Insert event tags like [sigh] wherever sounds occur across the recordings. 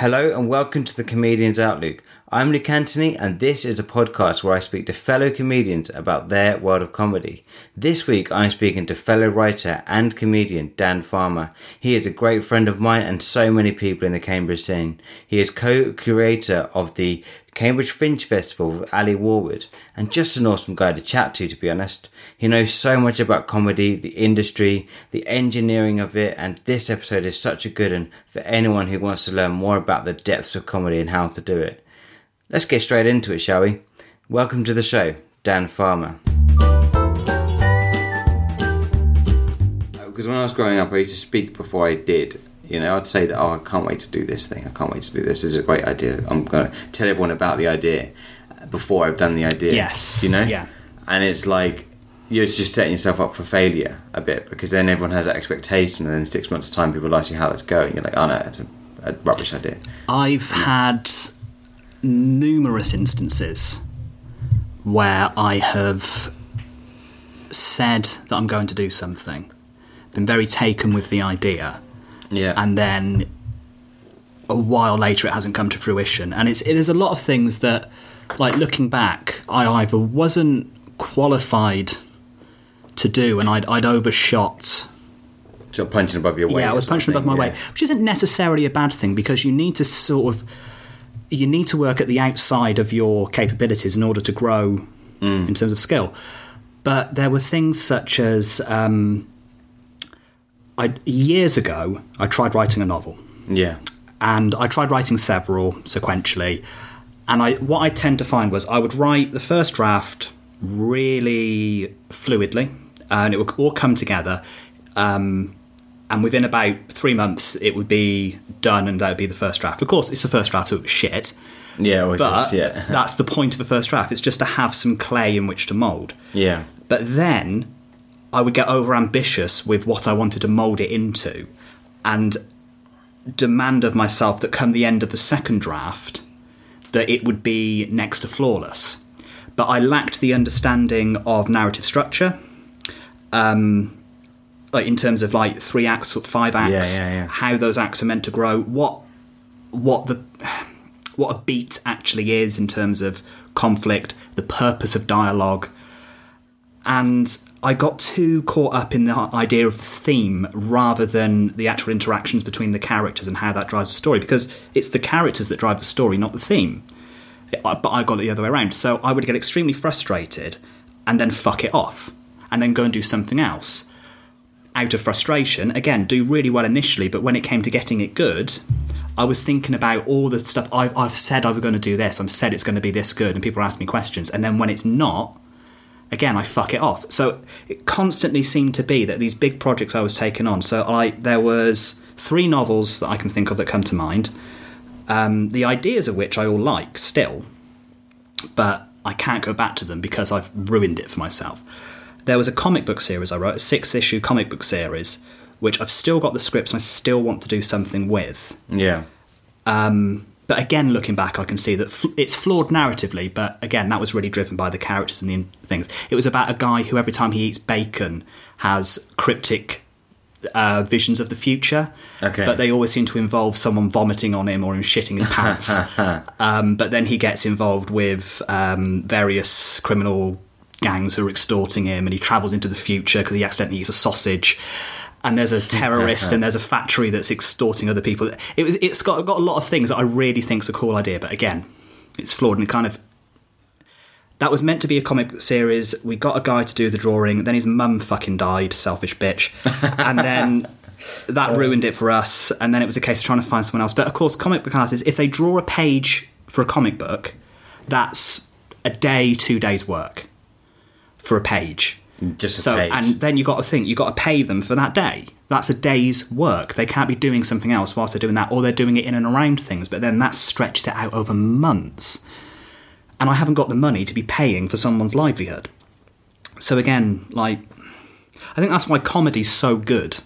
Hello and welcome to the Comedian's Outluke. I'm Luke Anthony, and this is a podcast where I speak to fellow comedians about their world of comedy. This week, I'm speaking to fellow writer and comedian Dan Farmer. He is a great friend of mine and so many people in the Cambridge scene. He is co-curator of the Cambridge Fringe Festival with Ali Warwood, and just an awesome guy to chat to, to be honest. He knows so much about comedy, the industry, the engineering of it, and this episode is such a good one for anyone who wants to learn more about the depths of comedy and how to do it. Let's get straight into it, shall we? Welcome to the show, Dan Farmer. Uh, because when I was growing up, I used to speak before I did. You know, I'd say that, oh, I can't wait to do this thing. I can't wait to do this. This is a great idea. I'm going to tell everyone about the idea before I've done the idea. Yes. You know? Yeah. And it's like, you're just setting yourself up for failure a bit because then everyone has that expectation, and then six months' time, people ask you how that's going. You're like, oh no, it's a, a rubbish idea. I've had numerous instances where I have said that I'm going to do something, been very taken with the idea, Yeah. and then a while later it hasn't come to fruition. And it's it is a lot of things that, like looking back, I either wasn't qualified to do, and I'd, I'd overshot of punching above your weight. yeah, I was punching above my yeah. weight, which isn't necessarily a bad thing because you need to sort of you need to work at the outside of your capabilities in order to grow Mm. in terms of skill. But there were things such as um, I years ago I tried writing a novel Yeah. and I tried writing several sequentially. And I, what I tend to find was I would write the first draft really fluidly, and it would all come together. Um, and within about three months, it would be done, and that would be the first draft. Of course, it's the first draft, so it was shit. Yeah, But just, yeah. that's the point of a first draft. It's just to have some clay in which to mould. yeah. But then I would get over ambitious with what I wanted to mould it into and demand of myself that come the end of the second draft that it would be next to flawless. But I lacked the understanding of narrative structure. Um like in terms of like three acts or five acts, yeah, yeah. how those acts are meant to grow, what what the what a beat actually is in terms of conflict, the purpose of dialogue, and I got too caught up in the idea of the theme rather than the actual interactions between the characters and how that drives the story because it's the characters that drive the story, not the theme. Uh, but I got it the other way around. So I would get extremely frustrated and then fuck it off and then go and do something else. Out of frustration, again, do really well initially, but when it came to getting it good, I was thinking about all the stuff I've, I've said I was going to do this, I've said it's going to be this good, and people ask me questions, and then when it's not, again I fuck it off. So it constantly seemed to be that these big projects I was taking on. So I there was three novels that I can think of that come to mind. Um, the ideas of which I all like still, but I can't go back to them because I've ruined it for myself. There was a comic book series I wrote, a six issue comic book series, which I've still got the scripts and I still want to do something with. Yeah. But again, looking back, I can see that fl- it's flawed narratively, but again, that was really driven by the characters and the in- things. It was about a guy who, every time he eats bacon, has cryptic uh, visions of the future. Okay. But they always seem to involve someone vomiting on him or him shitting his pants. [laughs] um, but then he gets involved with um, various criminal gangs who are extorting him, and he travels into the future because he accidentally eats a sausage. And there's a [laughs] terrorist, and there's a factory that's extorting other people. It was, it's got got a lot of things that I really think think's a cool idea, but again, it's flawed and it kind of. That was meant to be a comic series. We got a guy to do the drawing. Then his mum fucking died, selfish bitch. And then [laughs] that ruined it for us. And then it was a case of trying to find someone else. But of course, comic book artists, if they draw a page for a comic book, that's a day, two days' work for a page. Just So, and then you got to think, you got to pay them for that day. That's a day's work. They can't be doing something else whilst they're doing that, or they're doing it in and around things. But then that stretches it out over months, and I haven't got the money to be paying for someone's livelihood. So again, like, I think that's why comedy's so good,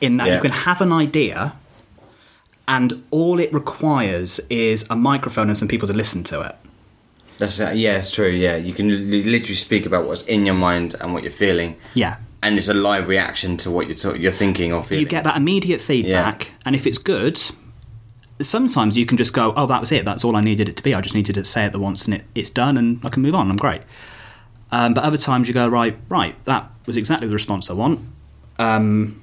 in that Yeah. you can have an idea, and all it requires is a microphone and some people to listen to it. That's yeah, it's true. Yeah, you can li- literally speak about what's in your mind and what you're feeling, Yeah. and it's a live reaction to what you're ta- you're thinking or feeling. you get that immediate feedback, and if it's good, sometimes you can just go, oh, that was it. That's all I needed it to be. I just needed to say it the once and it, it's done and I can move on. I'm great. Um, but other times you go, right, right, that was exactly the response I want. Um,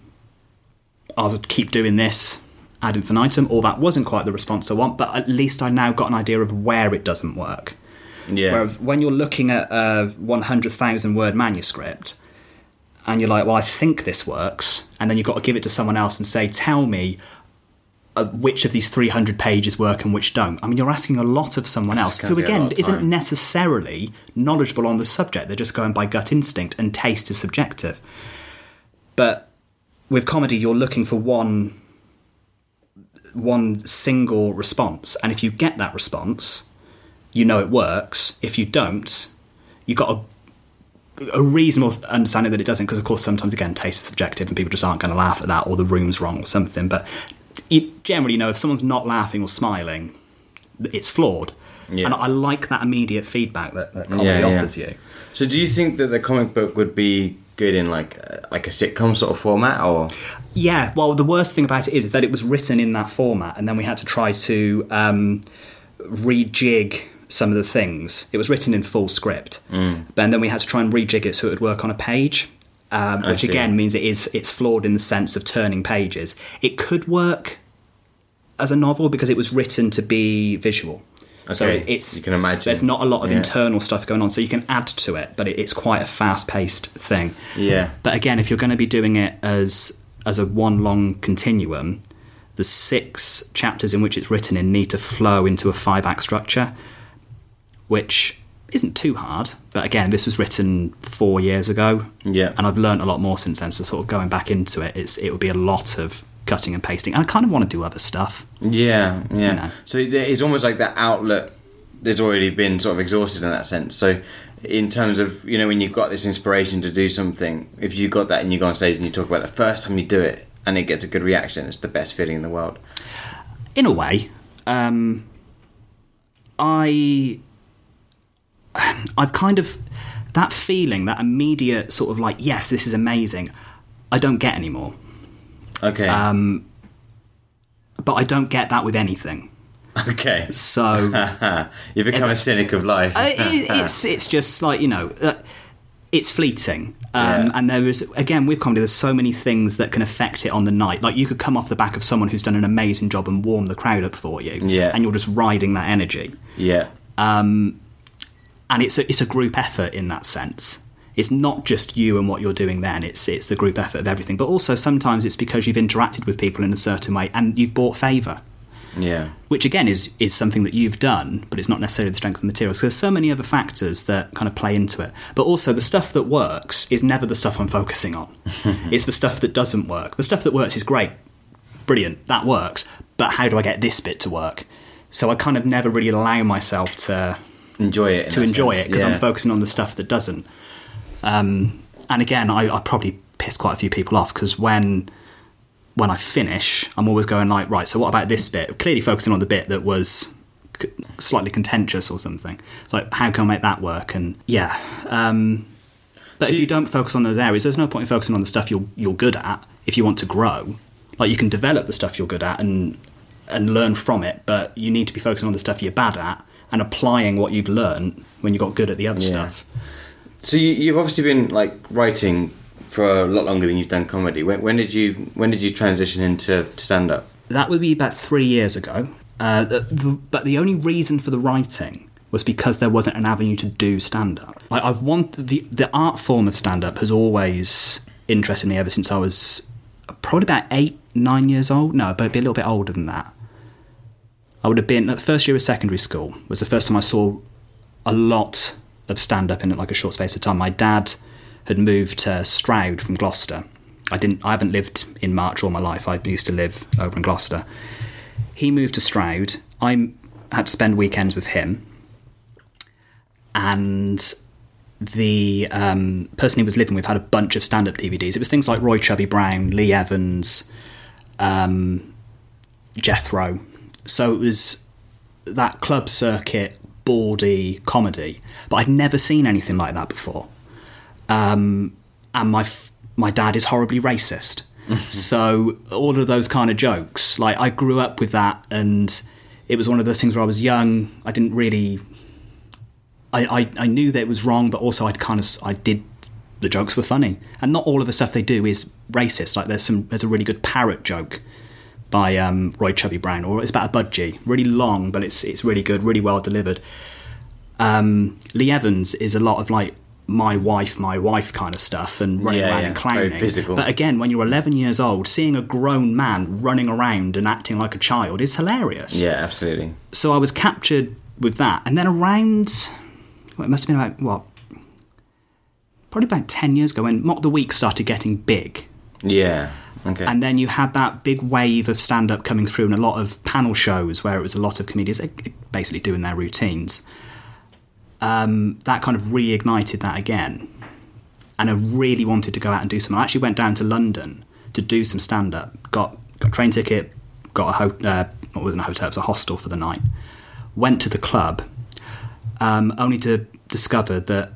I'll keep doing this ad infinitum, or that wasn't quite the response I want, but at least I now got an idea of where it doesn't work. Yeah. Whereas when you're looking at a 100,000 word manuscript and you're like, well, I think this works, and then you've got to give it to someone else and say, tell me uh, which of these 300 pages work and which don't. I mean, you're asking a lot of someone else who, be a lot again, isn't necessarily knowledgeable on the subject. They're just going by gut instinct, and taste is subjective. But with comedy, you're looking for one one single response, and if you get that response, you know it works. If you don't, you've got a a reasonable understanding that it doesn't, because of course sometimes again taste is subjective, and people just aren't going to laugh at that, or the room's wrong or something. But you generally you know if someone's not laughing or smiling, it's flawed. Yeah. And I like that immediate feedback that, that comedy Yeah, yeah. offers you. So, do you think that the comic book would be good in like like a sitcom sort of format, or Yeah, well, the worst thing about it is, is that it was written in that format, and then we had to try to um, rejig some of the things. It was written in full script, Mm. but then we had to try and rejig it so it would work on a page, um, which again means it is it's flawed in the sense of turning pages. It could work as a novel because it was written to be visual. So it's you can imagine. there's not a lot of Yeah. internal stuff going on, so you can add to it, but it, it's quite a fast-paced thing. yeah, But again, if you're going to be doing it as as a one long continuum, the six chapters in which it's written in need to flow into a five act structure, which isn't too hard. But again, this was written four years ago, yeah, and I've learned a lot more since then. So sort of going back into it, it's it would be a lot of cutting and pasting. And I kind of want to do other stuff. yeah, yeah. know. So there- it's almost like that outlet has already been sort of exhausted in that sense. So, in terms of you know when you've got this inspiration to do something, if you got that and you go on stage and you talk about the first time you do it and it gets a good reaction, it's the best feeling in the world. in a way, um, I [clears throat] I've kind of that feeling, that immediate sort of like, yes, this is amazing. I don't get anymore, Okay, Um, but I don't get that with anything. okay. So [laughs] you become a cynic of life. uh, it, [laughs] it's it's just like you know, uh, it's fleeting. Um, Yeah. And there is again with comedy, there's so many things that can affect it on the night. Like you could come off the back of someone who's done an amazing job and warm the crowd up for you, Yeah. and you're just riding that energy. yeah, and it's a, it's a group effort in that sense. It's not just you and what you're doing then. It's it's the group effort of everything. But also sometimes it's because you've interacted with people in a certain way and you've bought favour, yeah, which again is is something that you've done, but it's not necessarily the strength of the materials. There's so many other factors that kind of play into it. But also the stuff that works is never the stuff I'm focusing on. [laughs] it's the stuff that doesn't work. The stuff that works is great, brilliant, that works. But how do I get this bit to work? So I kind of never really allow myself to enjoy it to enjoy sense. it because yeah. I'm focusing on the stuff that doesn't. Um, and again, I, I probably piss quite a few people off because when when I finish, I'm always going like, right. So what about this bit? Clearly focusing on the bit that was c- slightly contentious or something. It's like, how can I make that work? And yeah. Um, but if you- you don't focus on those areas, there's no point in focusing on the stuff you're you're good at if you want to grow. Like you can develop the stuff you're good at and and learn from it, but you need to be focusing on the stuff you're bad at and applying what you've learned when you got good at the other Yeah. stuff. So you, you've obviously been like writing for a lot longer than you've done comedy. When, when did you when did you transition into stand up? That would be about three years ago. Uh, the, the, but the only reason for the writing was because there wasn't an avenue to do stand up. Like I want the the art form of stand up has always interested me ever since I was probably about eight nine years old. No, but be a little bit older than that. I would have been the first year of secondary school was the first time I saw a lot of stand up in like a short space of time. My dad had moved to Stroud from Gloucester. I didn't. I haven't lived in March all my life. I used to live over in Gloucester. He moved to Stroud. I had to spend weekends with him, and the um, person he was living with had a bunch of stand-up DVDs. It was things like Roy Chubby Brown, Lee Evans, um, Jethro. So it was that club circuit, bawdy comedy. But I'd never seen anything like that before. Um, and my f- my dad is horribly racist. [laughs] so all of those kind of jokes, like I grew up with that, and it was one of those things where I was young. I didn't really. I, I, I knew that it was wrong, but also I'd kind of I did the jokes were funny, and not all of the stuff they do is racist. Like there's some there's a really good parrot joke by um, Roy Chubby Brown, or it's about a budgie, really long, but it's it's really good, really well delivered. Um, Lee Evans is a lot of like my wife, my wife kind of stuff, and running Yeah, around yeah, and clowning. physical. But again, when you're 11 years old, seeing a grown man running around and acting like a child is hilarious. Yeah, absolutely. So I was captured with that, and then around, well, it must have been about what, probably about 10 years ago, when Mock the Week started getting big. Yeah. Okay. And then you had that big wave of stand up coming through and a lot of panel shows where it was a lot of comedians eh, basically doing their routines. Um, that kind of reignited that again. And I really wanted to go out and do something. I actually went down to London to do some stand up. Got got a train ticket, got a ho- uh, it wasn't a hotel, it was a hostel for the night. Went to the club, um, only to discover that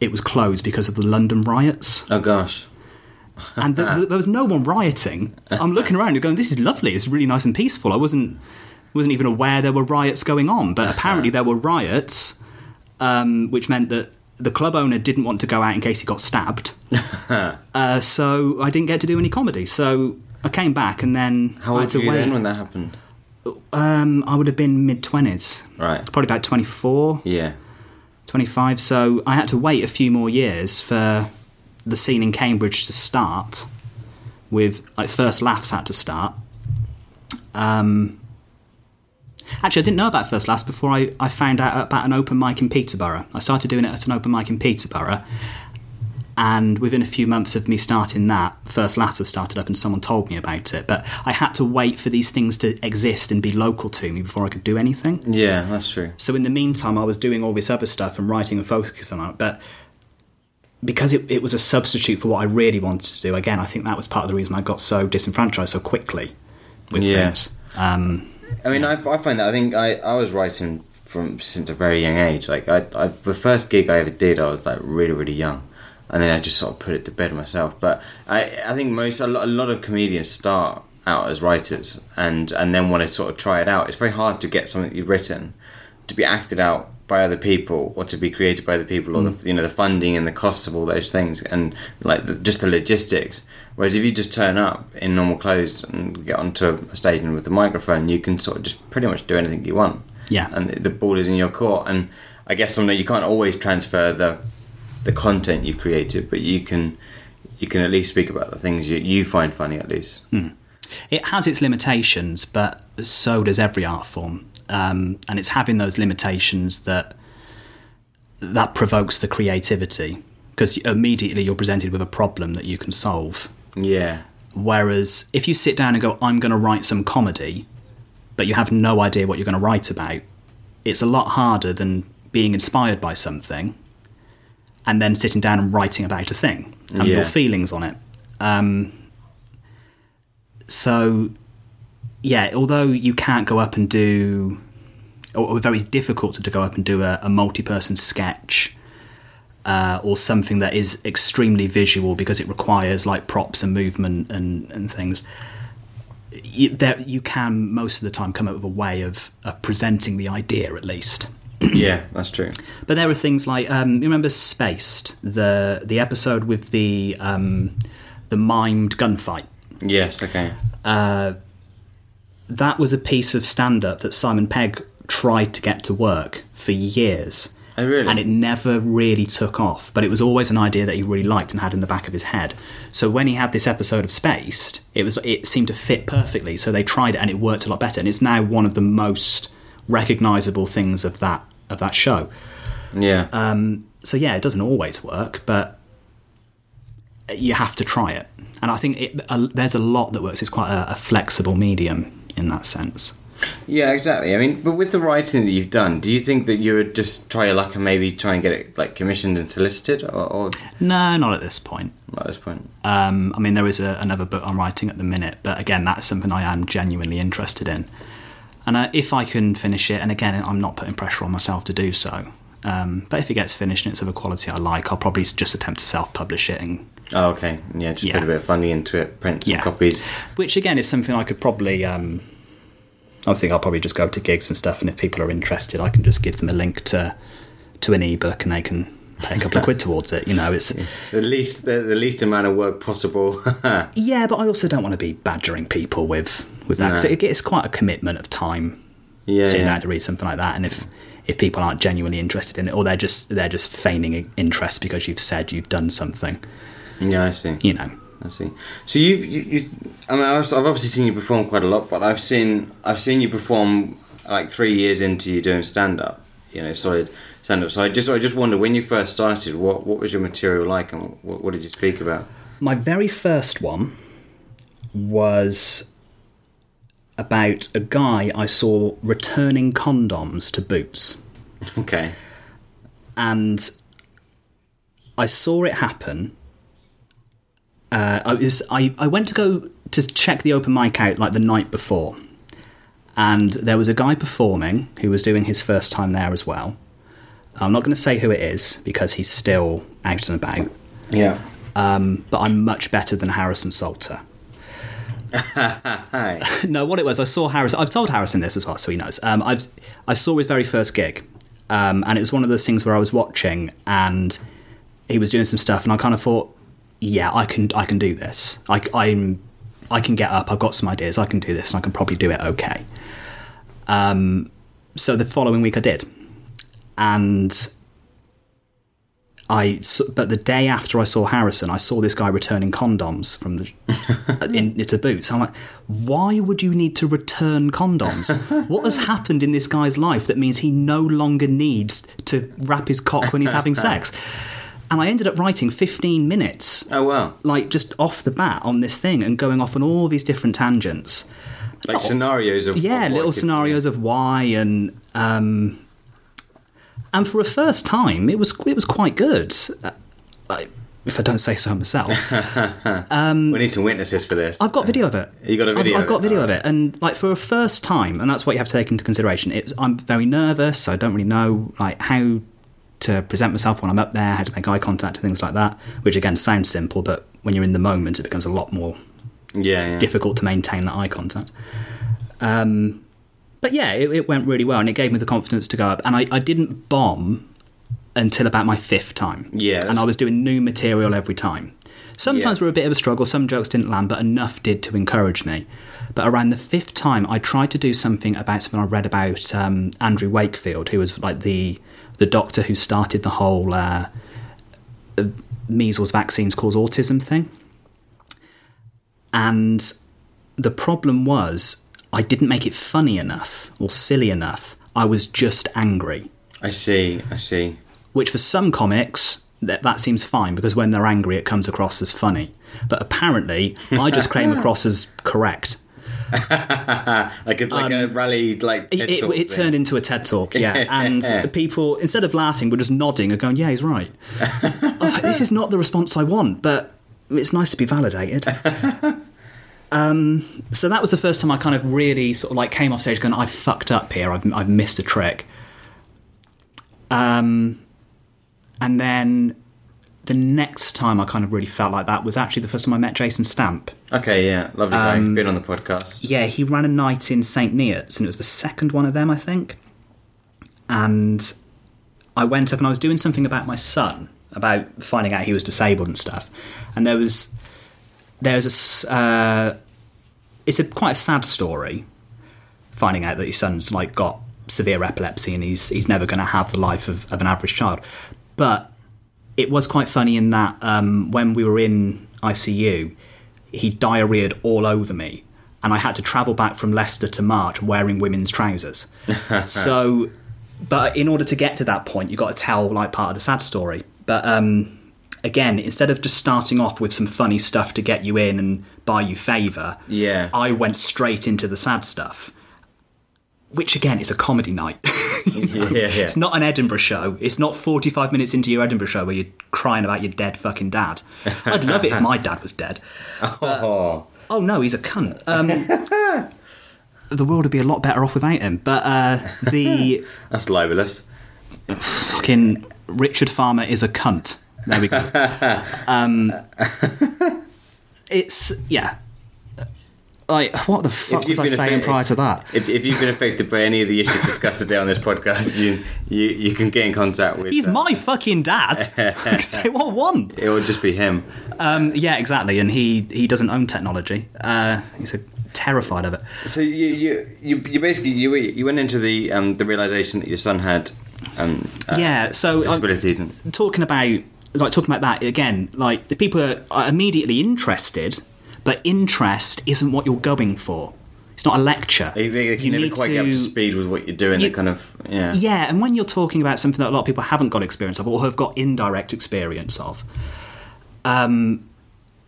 it was closed because of the London riots oh gosh. [laughs] and th- th- there was no one rioting. I'm looking around and going, "This is lovely. It's really nice and peaceful." I wasn't wasn't even aware there were riots going on, but apparently there were riots, um, which meant that the club owner didn't want to go out in case he got stabbed. [laughs] uh, so I didn't get to do any comedy. So I came back and then How old were you wait. then when that happened? Um, I would have been mid twenties, Right. probably about 24, Yeah. 25. So I had to wait a few more years for the scene in Cambridge to start. With like first laughs had to start. Um, actually, I didn't know about first laughs before I, I found out about an open mic in Peterborough. I started doing it at an open mic in Peterborough, and within a few months of me starting that, first laughs had started up, and someone told me about it. But I had to wait for these things to exist and be local to me before I could do anything. Yeah, that's true. So in the meantime, I was doing all this other stuff and writing and focusing on it. But because it, it was a substitute for what I really wanted to do, again, I think that was part of the reason I got so disenfranchised so quickly with Yeah. things. Um, I mean, I, I find that I think I, I was writing from since a very young age. Like I, I, the first gig I ever did, I was like really, really young, and then I just sort of put it to bed myself. But I, I think most a lot, a lot of comedians start out as writers and and then want to sort of try it out. It's very hard to get something you've written to be acted out by other people or to be created by other people or the hmm. you know the funding and the cost of all those things and like the, just the logistics. Whereas if you just turn up in normal clothes and get onto a stage and with a microphone you can sort of just pretty much do anything you want. Yeah. and the ball is in your court. And i guess something you can't always transfer the the content you've created but you can you can at least speak about the things you, you find funny at least. Hmm. It has its limitations, but so does every art form. Um, and it's having those limitations that that provokes the creativity because immediately you're presented with a problem that you can solve. yeah Whereas if you sit down and go, I'm going to write some comedy, but you have no idea what you're going to write about, it's a lot harder than being inspired by something and then sitting down and writing about a thing and Yeah. your feelings on it. Um, so, yeah, although you can't go up and do, or, or very difficult to go up and do a, a multi person sketch uh, or something that is extremely visual because it requires like props and movement and, and things. You, there, you can most of the time come up with a way of, of presenting the idea at least. [clears throat] yeah that's true But there are things like um, you remember Spaced, the the episode with the um, the mimed gunfight. yes okay That was a piece of stand up that Simon Pegg tried to get to work for years. Oh, really? And it never really took off, but it was always an idea that he really liked and had in the back of his head. So when he had this episode of Spaced, it was it seemed to fit perfectly. So they tried it and it worked a lot better. And it's now one of the most recognizable things of that of that show. yeah So yeah, it doesn't always work, but you have to try it. And I think it, uh, there's a lot that works. It's quite a, a flexible medium in that sense. Yeah, exactly. I mean, but with the writing that you've done, do you think that you would just try your luck and maybe try and get it like commissioned and solicited, or, or No, not at this point. Not at this point? Um, I mean, there is a, another book I'm writing at the minute, but again, that's something I am genuinely interested in. And uh, if I can finish it, and again, I'm not putting pressure on myself to do so. Um, but if it gets finished and it's of a quality I like, I'll probably just attempt to self-publish it and Oh, okay. Yeah, just Yeah. put a bit of funny into it, print some Yeah. copies. Which again is something I could probably. Um, I think I'll probably just go to gigs and stuff, and if people are interested, I can just give them a link to to an ebook, and they can pay a couple of quid towards it. You know, it's [laughs] The least, the, the least amount of work possible. [laughs] yeah, but I also don't want to be badgering people with with that No. it, it's quite a commitment of time yeah, sitting yeah. down to read something like that, and if if people aren't genuinely interested in it, or they're just they're just feigning interest because you've said you've done something, yeah, I see. you know. I see. So you, you, you I mean, I've, I've obviously seen you perform quite a lot, but I've seen, I've seen you perform like three years into you doing stand up. You know, solid stand up. So I just, I just wonder when you first started, what, what was your material like, and what, what did you speak about? My very first one was about a guy I saw returning condoms to Boots. Okay. And I saw it happen. Uh, I, was, I, I went to go to check the open mic out like the night before. And there was a guy performing who was doing his first time there as well. I'm not going to say who it is because he's still out and about. Yeah. Um, but I'm much better than Harrison Salter. [laughs] Hi. [laughs] no, what it was, I saw Harrison. I've told Harrison this as well, so he knows. Um, I've I saw his very first gig, um, and it was one of those things where I was watching and he was doing some stuff, and I kind of thought, yeah, I can I can do this. I, I'm I can get up. I've got some ideas. I can do this, and I can probably do it okay. Um, so the following week I did, and I, but the day after I saw Harrison, I saw this guy returning condoms from the [laughs] in, into Boots. I'm like, why would you need to return condoms? what has happened in this guy's life that means he no longer needs to wrap his cock when he's having [laughs] sex? And I ended up writing 15 minutes, Oh wow. like just off the bat on this thing and going off on all these different tangents. Like scenarios of. Yeah, little scenarios of why and um, and for a first time, it was it was quite good. Uh, I, if I don't say so myself, [laughs] we need some witnesses for this. I've got video of it. You got a video I've, I've got video of it, and like for a first time, and that's what you have to take into consideration. It's I'm very nervous. I don't really know like how to present myself when I'm up there, how to make eye contact, and things like that. Which again sounds simple, but when you're in the moment, it becomes a lot more yeah, yeah. difficult to maintain that eye contact. Um, but yeah, it, it went really well, and it gave me the confidence to go up. And I, I didn't bomb until about my fifth time. Yeah, and I was doing new material every time. Sometimes Yeah. were a bit of a struggle. Some jokes didn't land, but enough did to encourage me. But around the fifth time, I tried to do something about something I read about um, Andrew Wakefield, who was like the the doctor who started the whole uh, measles vaccines cause autism thing. And the problem was, I didn't make it funny enough or silly enough. I was just angry, I see. I see. which for some comics, that, that seems fine because when they're angry, it comes across as funny. But apparently, I just came [laughs] across as correct. [laughs] Like a, like a rally, like Um, It, it, it turned into a TED talk, yeah. [laughs] And people, instead of laughing, were just nodding and going, "Yeah, he's right." I was like, "This is not the response I want," but it's nice to be validated. [laughs] um, so that was the first time I kind of really sort of like came off stage going, "I fucked up here. I've I've missed a trick." Um, and then the next time I kind of really felt like that was actually the first time I met Jason Stamp. Okay, yeah, lovely guy. Um, Been on the podcast. Yeah, he ran a night in St. Neots, and it was the second one of them, I think. And I went up and I was doing something about my son, about finding out he was disabled and stuff. And there was, there's a, s- uh, it's a quite a sad story, finding out that his son's like got severe epilepsy and he's he's never going to have the life of, of an average child. But it was quite funny in that um, when we were in ICU, he diarrheaed all over me, and I had to travel back from Leicester to March wearing women's trousers. [laughs] so, but in order to get to that point, you've got to tell like part of the sad story. But um, again, instead of just starting off with some funny stuff to get you in and buy you favour, Yeah. I went straight into the sad stuff. Which again is a comedy night. [laughs] You know? Yeah, yeah. It's not an Edinburgh show. It's not 45 minutes into your Edinburgh show where you're crying about your dead fucking dad. I'd love it if my dad was dead. [laughs] Oh, Oh no, he's a cunt. Um, [laughs] the world would be a lot better off without him. But uh, the that's libelous. fucking Richard Farmer is a cunt. There we go. um, it's yeah. Like what the fuck was I saying affected- prior to that? If, if you've been affected by any of the issues discussed today on this podcast, you you, you can get in contact with. He's uh, my fucking dad. [laughs] [laughs] Say what I want. It would just be him. Um, yeah, exactly. And he he doesn't own technology. Uh, he's uh, terrified of it. So you you you, you basically you you went into the um, the realization that your son had um, uh, yeah. So I- disabilities. and- talking about like talking about that again like the people are, are immediately interested but interest isn't what you're going for it's not a lecture They, they You never need quite get up to to- speed with what you're doing. You- they kind of yeah. yeah and when you're talking about something that a lot of people haven't got experience of or have got indirect experience of um,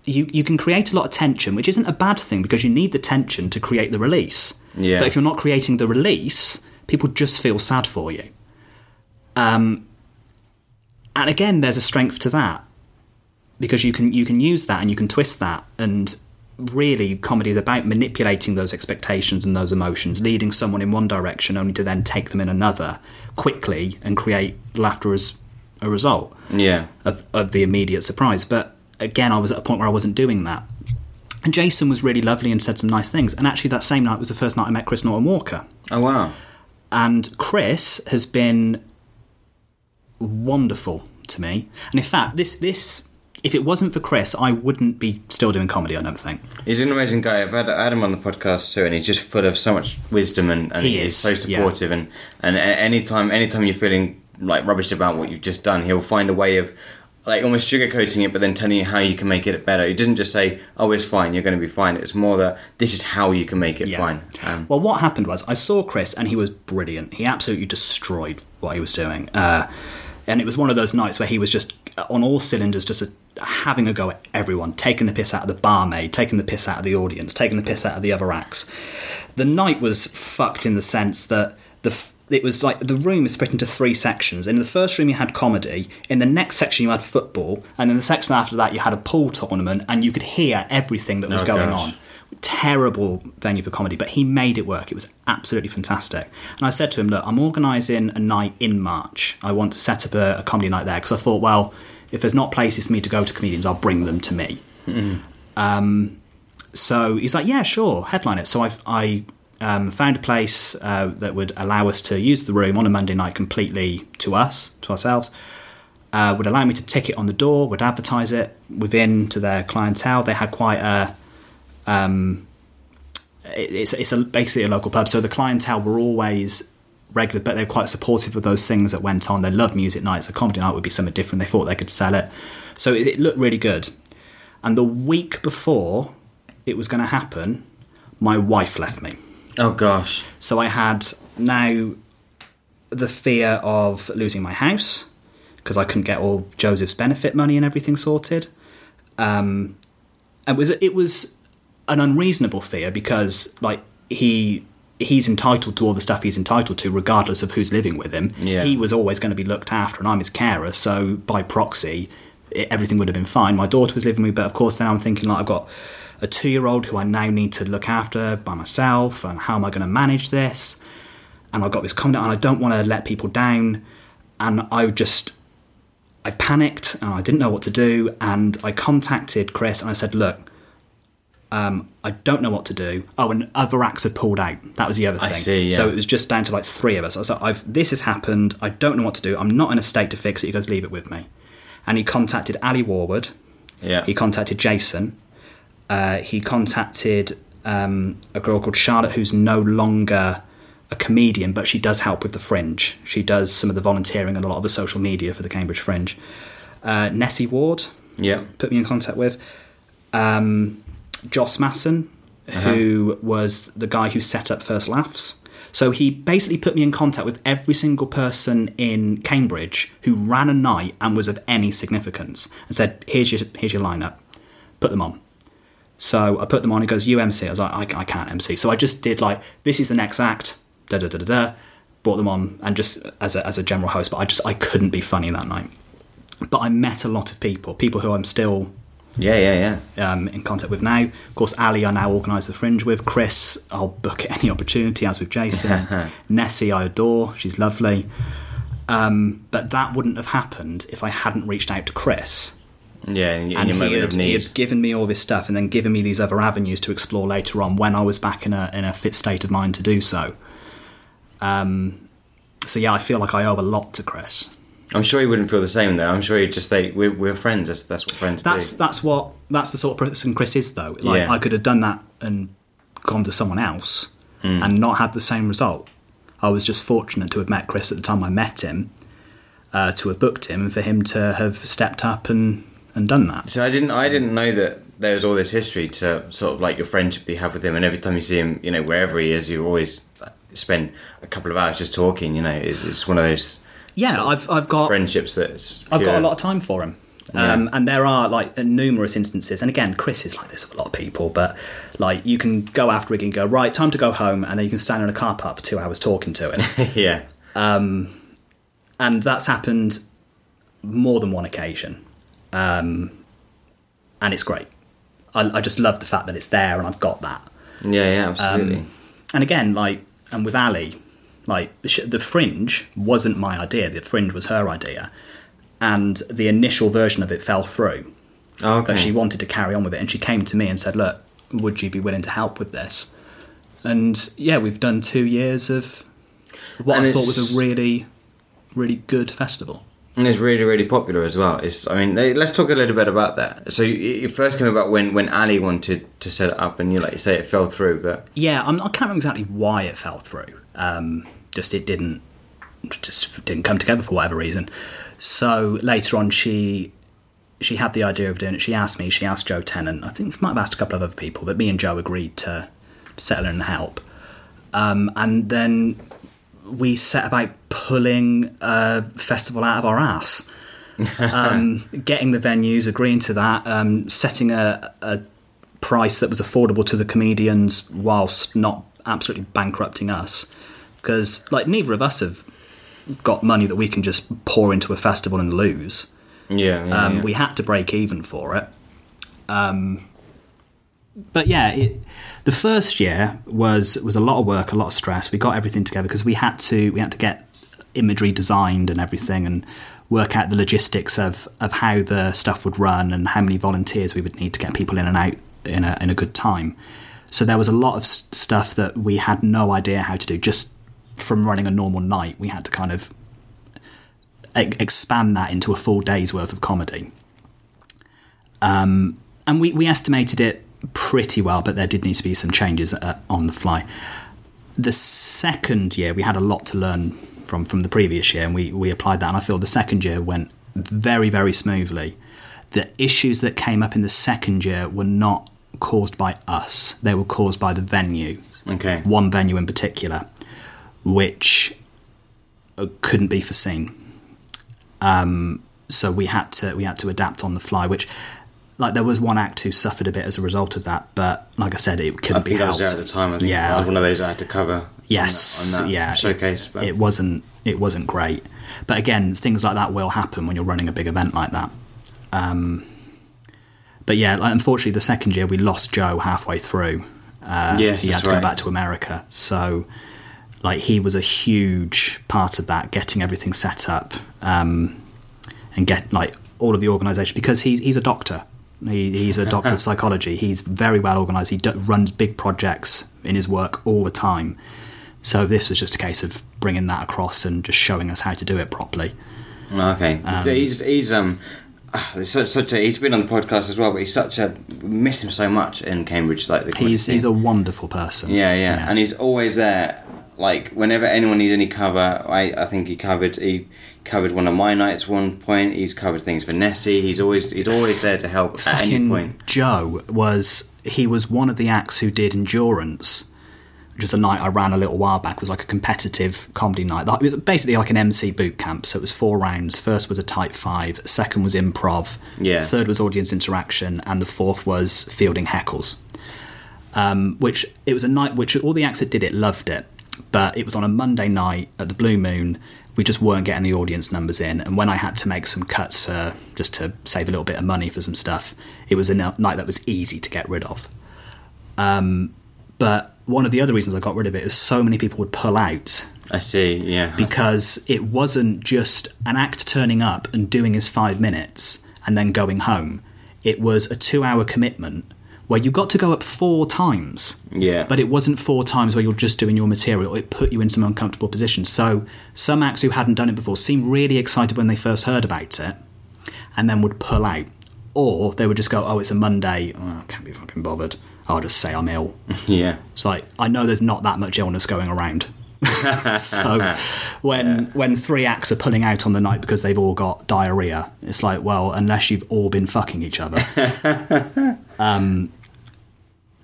you, you can create a lot of tension which isn't a bad thing because you need the tension to create the release Yeah. but if you're not creating the release people just feel sad for you um, and again there's a strength to that because you can you can use that and you can twist that and really comedy is about manipulating those expectations and those emotions leading someone in one direction only to then take them in another quickly and create laughter as a result Yeah. of, of the immediate surprise but again i was at a point where i wasn't doing that and jason was really lovely and said some nice things and actually that same night was the first night i met chris norton walker Oh wow. and Chris has been wonderful to me. And in fact, this this if it wasn't for Chris, I wouldn't be still doing comedy. I don't think. He's an amazing guy. I've had, I had him on the podcast too, and he's just full of so much wisdom and, and He he's is, so yeah. supportive. And and anytime anytime you're feeling like rubbish about what you've just done, he'll find a way of like almost sugarcoating it, but then telling you how you can make it better. He doesn't just say, "Oh, it's fine. You're going to be fine." It's more that this is how you can make it Yeah. fine. Um, Well, what happened was I saw Chris and he was brilliant. He absolutely destroyed what he was doing. Uh, and it was one of those nights where he was just Uh, on all cylinders, just a, having a go at everyone, taking the piss out of the barmaid, taking the piss out of the audience, taking the piss out of the other acts. The night was fucked in the sense that the f- it was like the room is split into three sections. In the first room, you had comedy. In the next section, you had football, and in the section after that, you had a pool tournament, and you could hear everything that was Oh, going gosh. on terrible venue for comedy, but he made it work. It was absolutely fantastic. And I said to him, Look, I'm organising a night in March. I want to set up a, a comedy night there because I thought, well, if there's not places for me to go to comedians, I'll bring them to me. Um, so he's like, Yeah, sure, headline it. So I've, I um, found a place uh, that would allow us to use the room on a Monday night completely to us, to ourselves. Uh, would allow me to tick it on the door, would advertise it within to their clientele. They had quite a it- it's it's a, basically a local pub. So the clientele were always regular, but they're quite supportive of those things that went on. They loved music nights. A comedy night would be something different. They thought they could sell it, so it, it looked really good. And the week before it was going to happen, my wife left me. oh gosh. So I had now the fear of losing my house because I couldn't get all Joseph's benefit money and everything sorted. Um, it was it was an unreasonable fear because like he he's entitled to all the stuff he's entitled to regardless of who's living with him. Yeah. He was always going to be looked after, and I'm his carer. So by proxy, it, everything would have been fine. My daughter was living with me, but of course now I'm thinking like I've got a two year old who I now need to look after by myself, and how am I going to manage this? And i've got this comment, and I don't want to let people down, and I just I panicked and I didn't know what to do, and I contacted Chris and I said, look. Um, I don't know what to do. Oh, and other acts had pulled out. That was the other I thing. see, yeah. So it was just down to like three of us. I was like, I've, this has happened. I don't know what to do. I'm not in a state to fix it. You guys leave it with me. And he contacted Ali Warwood. Yeah. He contacted Jason. Uh, he contacted um, a girl called Charlotte, who's no longer a comedian, but she does help with the Fringe. She does some of the volunteering and a lot of the social media for the Cambridge Fringe. Uh, Nessie Ward yeah. put me in contact with. Um, Joss Masson, uh-huh. who was the guy who set up First Laughs. So he basically put me in contact with every single person in Cambridge who ran a night and was of any significance, and said, "Here's your here's your lineup, put them on." So I put them on. He goes, "You MC." I was like, I, "I can't MC." So I just did like, "This is the next act." Da da da da da. Brought them on, and just as a, as a general host, but I just I couldn't be funny that night. But I met a lot of people, people who I'm still Yeah. Yeah. Yeah. um, in contact with now. Of course, Ali, I now organise the fringe with. Chris, I'll book at [laughs] any opportunity, as with Jason. [laughs] Nessie, I adore. She's lovely. Um, but that wouldn't have happened if I hadn't reached out to Chris. Yeah, in And he had, he had given me all this stuff and then given me these other avenues to explore later on when I was back in a, in a fit state of mind to do so. Um, so, yeah, I feel like I owe a lot to Chris. I'm sure he wouldn't feel the same though. I'm sure he'd just say, "We're, we're friends. That's, that's what friends That's do." that's what that's the sort of person Chris is though. Like Yeah. I could have done that and gone to someone else Hmm. and not had the same result. I was just fortunate to have met Chris at the time I met him, uh, to have booked him, and for him to have stepped up and and done that. So I didn't, I didn't know that there was all this history to sort of like your friendship that you have with him, and every time you see him, you know, wherever he is, you always spend a couple of hours just talking. You know, it's, it's one of those Yeah, I've I've got friendships that I've got a lot of time for him. Um, and there are like numerous instances, and again, Chris is like this with a lot of people. But like, you can go after it and go right, time to go home, and then you can stand in a car park for two hours talking to him. [laughs] yeah, and that's happened more than one occasion, um, and it's great. I, I just love the fact that it's there, and I've got that. yeah, yeah, absolutely. And again, like, and with Ali, like the fringe wasn't my idea. The fringe was her idea, and the initial version of it fell through. oh, okay. But she wanted to carry on with it, and she came to me and said, "Look, would you be willing to help with this?" And yeah, we've done two years of what And I thought was a really, really good festival. And it's really, really popular as well. It's, I mean, they- let's talk a little bit about that. So you, you first came about when, when Ali wanted to set it up, and you like you say it fell through, but Yeah, I'm, I can't remember exactly why it fell through. Um, just it didn't, just didn't come together for whatever reason. So later on, she she had the idea of doing it. She asked me. She asked Joe Tennant. I think she might have asked a couple of other people, but me and Joe agreed to settle in and help. Um, and then we set about pulling a festival out of our ass. [laughs] um, getting the venues, agreeing to that, um, setting a, a price that was affordable to the comedians whilst not absolutely bankrupting us. Because like neither of us have got money that we can just pour into a festival and lose. yeah, yeah, Um, yeah. We had to break even for it. Um, but yeah, it, the first year was was a lot of work, a lot of stress. We got everything together because we had to we had to get imagery designed and everything, and work out the logistics of of how the stuff would run and how many volunteers we would need to get people in and out in a in a good time. So there was a lot of stuff that we had no idea how to do. Just from running a normal night, we had to kind of e- expand that into a full day's worth of comedy. Um, and we, we estimated it pretty well, but there did need to be some changes uh, on the fly. The second year, we had a lot to learn from, from the previous year, and we, we applied that. And I feel the second year went very, very smoothly. The issues that came up in the second year were not caused by us, they were caused by the venue okay. one venue in particular, which uh, couldn't be foreseen. Um, so we had to we had to adapt on the fly. Which, like, there was one act who suffered a bit as a result of that, but like I said, it couldn't be think I was helped. there at the time. I think Yeah. I was one of those I had to cover. Yes, on that, on that yeah, showcase. But It wasn't it wasn't great, but again, things like that will happen when you're running a big event like that. Um, but yeah, like, unfortunately, the second year we lost Joe halfway through. Uh, Yes, he had to go right. back to America, so like he was a huge part of that, getting everything set up um, and get like all of the organisation because he's he's a doctor. He, he's a [laughs] doctor of psychology. He's very well organised. He do, runs big projects in his work all the time. So this was just a case of bringing that across and just showing us how to do it properly. Okay, so he's he's um ah, he's such, such a he's been on the podcast as well, but he's such a miss him so much in Cambridge. Like the He's scene. he's a wonderful person. yeah, yeah, and he's always there. Like whenever anyone needs any cover, I I think he covered he covered one of my nights one point. He's covered things for Nessie. He's always he's always there to help at any point. Joe was he was one of the acts who did endurance, which was a night I ran a little while back. It was like a competitive comedy night. It was basically like an MC boot camp. So it was four rounds. First was a tight five. Second was improv. Yeah. Third was audience interaction, and the fourth was fielding heckles. Um, which it was a night which all the acts that did it loved it, but it was on a Monday night at the Blue Moon. We just weren't getting the audience numbers in, and when I had to make some cuts for just to save a little bit of money for some stuff, it was a night that was easy to get rid of. Um, but one of the other reasons I got rid of it is so many people would pull out I see. Yeah. because it wasn't just an act turning up and doing his five minutes and then going home. It was a two hour commitment where you got to go up four times. Yeah. But it wasn't four times where you're just doing your material. It put you in some uncomfortable positions. So some acts who hadn't done it before seemed really excited when they first heard about it and then would pull out. Or they would just go, oh, it's a Monday. Oh, I can't be fucking bothered. I'll just say I'm ill. [laughs] yeah. It's like I know there's not that much illness going around. [laughs] [laughs] so when when three acts are pulling out on the night because they've all got diarrhea, it's like, well, unless you've all been fucking each other. Um,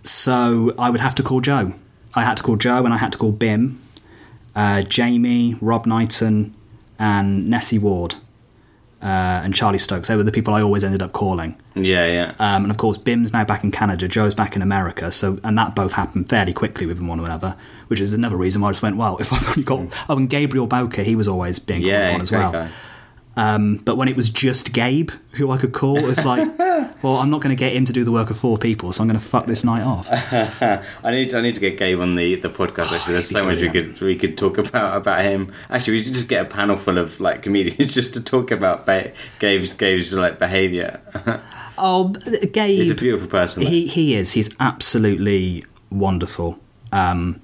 so I would have to call Joe. I had to call Joe and I had to call Bim, uh, Jamie, Rob Knighton, and Nessie Ward. Uh, and Charlie Stokes. They were the people I always ended up calling. Yeah. Yeah. Um, and of course, Bim's now back in Canada, Joe's back in America, so and that both happened fairly quickly with one another, which is another reason why I just went, well, if I've only got. Oh, and Gabriel Bowker, he was always being called yeah. on as well. guy. Um, but when it was just Gabe, who I could call, it's like, [laughs] well, I'm not going to get him to do the work of four people, so I'm going to fuck this night off. [laughs] I need to, I need to get Gabe on the, the podcast. Actually, there's he'd so much we could we could talk about about him. Actually, we should just get a panel full of like comedians [laughs] just to talk about ba- Gabe's Gabe's like behaviour. Oh, Gabe. He's a beautiful person. He he is. He's absolutely wonderful. Um,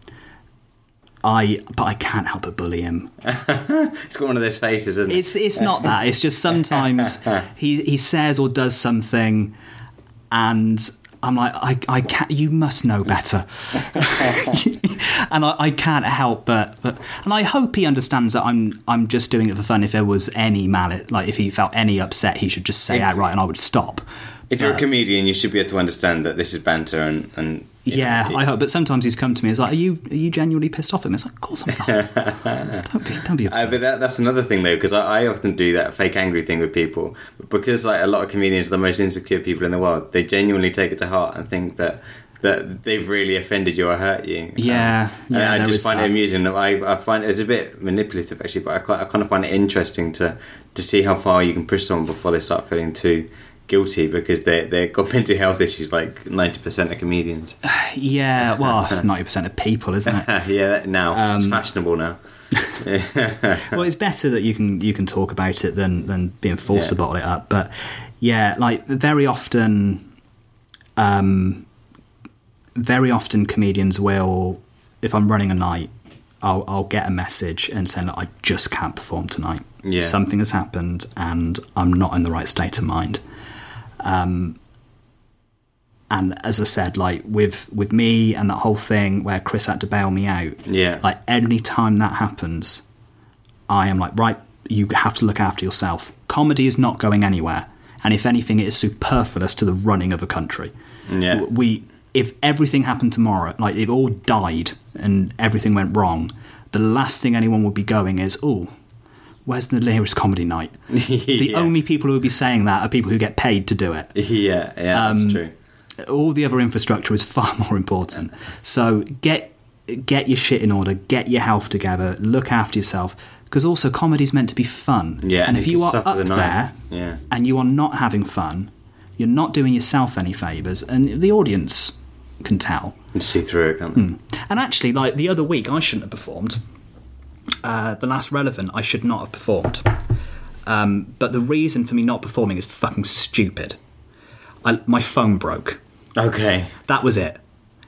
I but I can't help but bully him. [laughs] He's got one of those faces, isn't it? It's it's not that. It's just sometimes [laughs] he he says or does something, and I'm like, I I can't. You must know better. [laughs] and I, I can't help but, but and I hope he understands that I'm I'm just doing it for fun. If there was any mallet, like if he felt any upset, he should just say outright, and I would stop. If you're a comedian, you should be able to understand that this is banter and and Yeah, know, I hope. But sometimes he's come to me. It's like, are you are you genuinely pissed off at him? It's like, of course I'm not. [laughs] don't be don't be Uh, upset. but that, that's another thing though, because I, I often do that fake angry thing with people. Because like a lot of comedians are the most insecure people in the world, they genuinely take it to heart and think that that they've really offended you or hurt you. Yeah, and yeah, I just find it amusing. I, I find it's a bit manipulative actually, but I, quite, I kind of find it interesting to to see how far you can push someone before they start feeling too guilty because they they've got [laughs] mental health issues like ninety percent of comedians. [sighs] yeah, well, it's [laughs] ninety percent of people, isn't it? [laughs] yeah, now it's Um, fashionable now. well, it's better that you can you can talk about it than than being forced to bottle it up. But yeah, like very often, um, very often comedians will, if I'm running a night, I'll I'll get a message and saying that I just can't perform tonight. Yeah. Something has happened and I'm not in the right state of mind. Um, and as I said, like with with me and that whole thing where Chris had to bail me out, Yeah. like any time that happens, I am like, right, you have to look after yourself. Comedy is not going anywhere, and if anything, it is superfluous to the running of a country. Yeah. We, if everything happened tomorrow, like if all died and everything went wrong, the last thing anyone would be going is, oh, where's the nearest comedy night? [laughs] The Yeah. only people who would be saying that are people who get paid to do it [laughs] yeah, yeah, Um, that's true. all the other infrastructure is [laughs] far more important. So get get your shit in order, get your health together, look after yourself. Because also comedy's meant to be fun. Yeah, and and if you you are up the there Yeah. and you are not having fun, you're not doing yourself any favours, and the audience can tell. You see through it, can't they? And actually, like the other week, I shouldn't have performed. Uh, the last relevant, I should not have performed. Um, but the reason for me not performing is fucking stupid. I, my phone broke. Okay. That was it.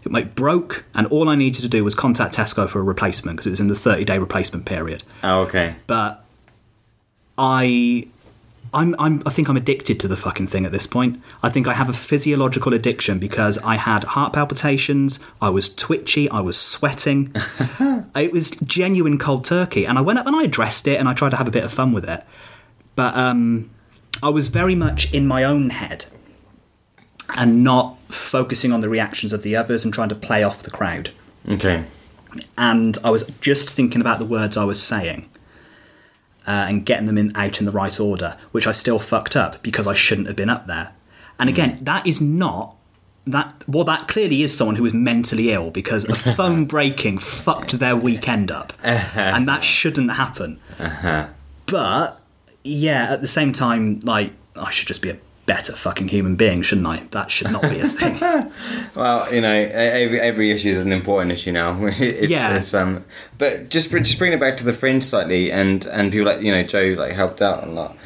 It like, broke, and all I needed to do was contact Tesco for a replacement because it was in the 30 day replacement period. Oh, okay. But I. I'm, I'm, I think I'm addicted to the fucking thing at this point. I think I have a physiological addiction because I had heart palpitations, I was twitchy, I was sweating. [laughs] it was genuine cold turkey. And I went up and I addressed it and I tried to have a bit of fun with it. But um, I was very much in my own head and not focusing on the reactions of the others and trying to play off the crowd. Okay. And I was just thinking about the words I was saying uh, and getting them in out in the right order, which I still fucked up because I shouldn't have been up there. And hmm. again, that is not that. Well, that clearly is someone who is mentally ill because a [laughs] phone breaking fucked their weekend up, uh-huh. and that shouldn't happen. Uh-huh. But yeah, at the same time, like I should just be a better fucking human being, shouldn't I? That should not be a thing. [laughs] Well, you know, every every issue is an important issue now. [laughs] it's, Yeah. It's, um, but just just bring it back to the fringe slightly, and and people like you know Joe like helped out a lot.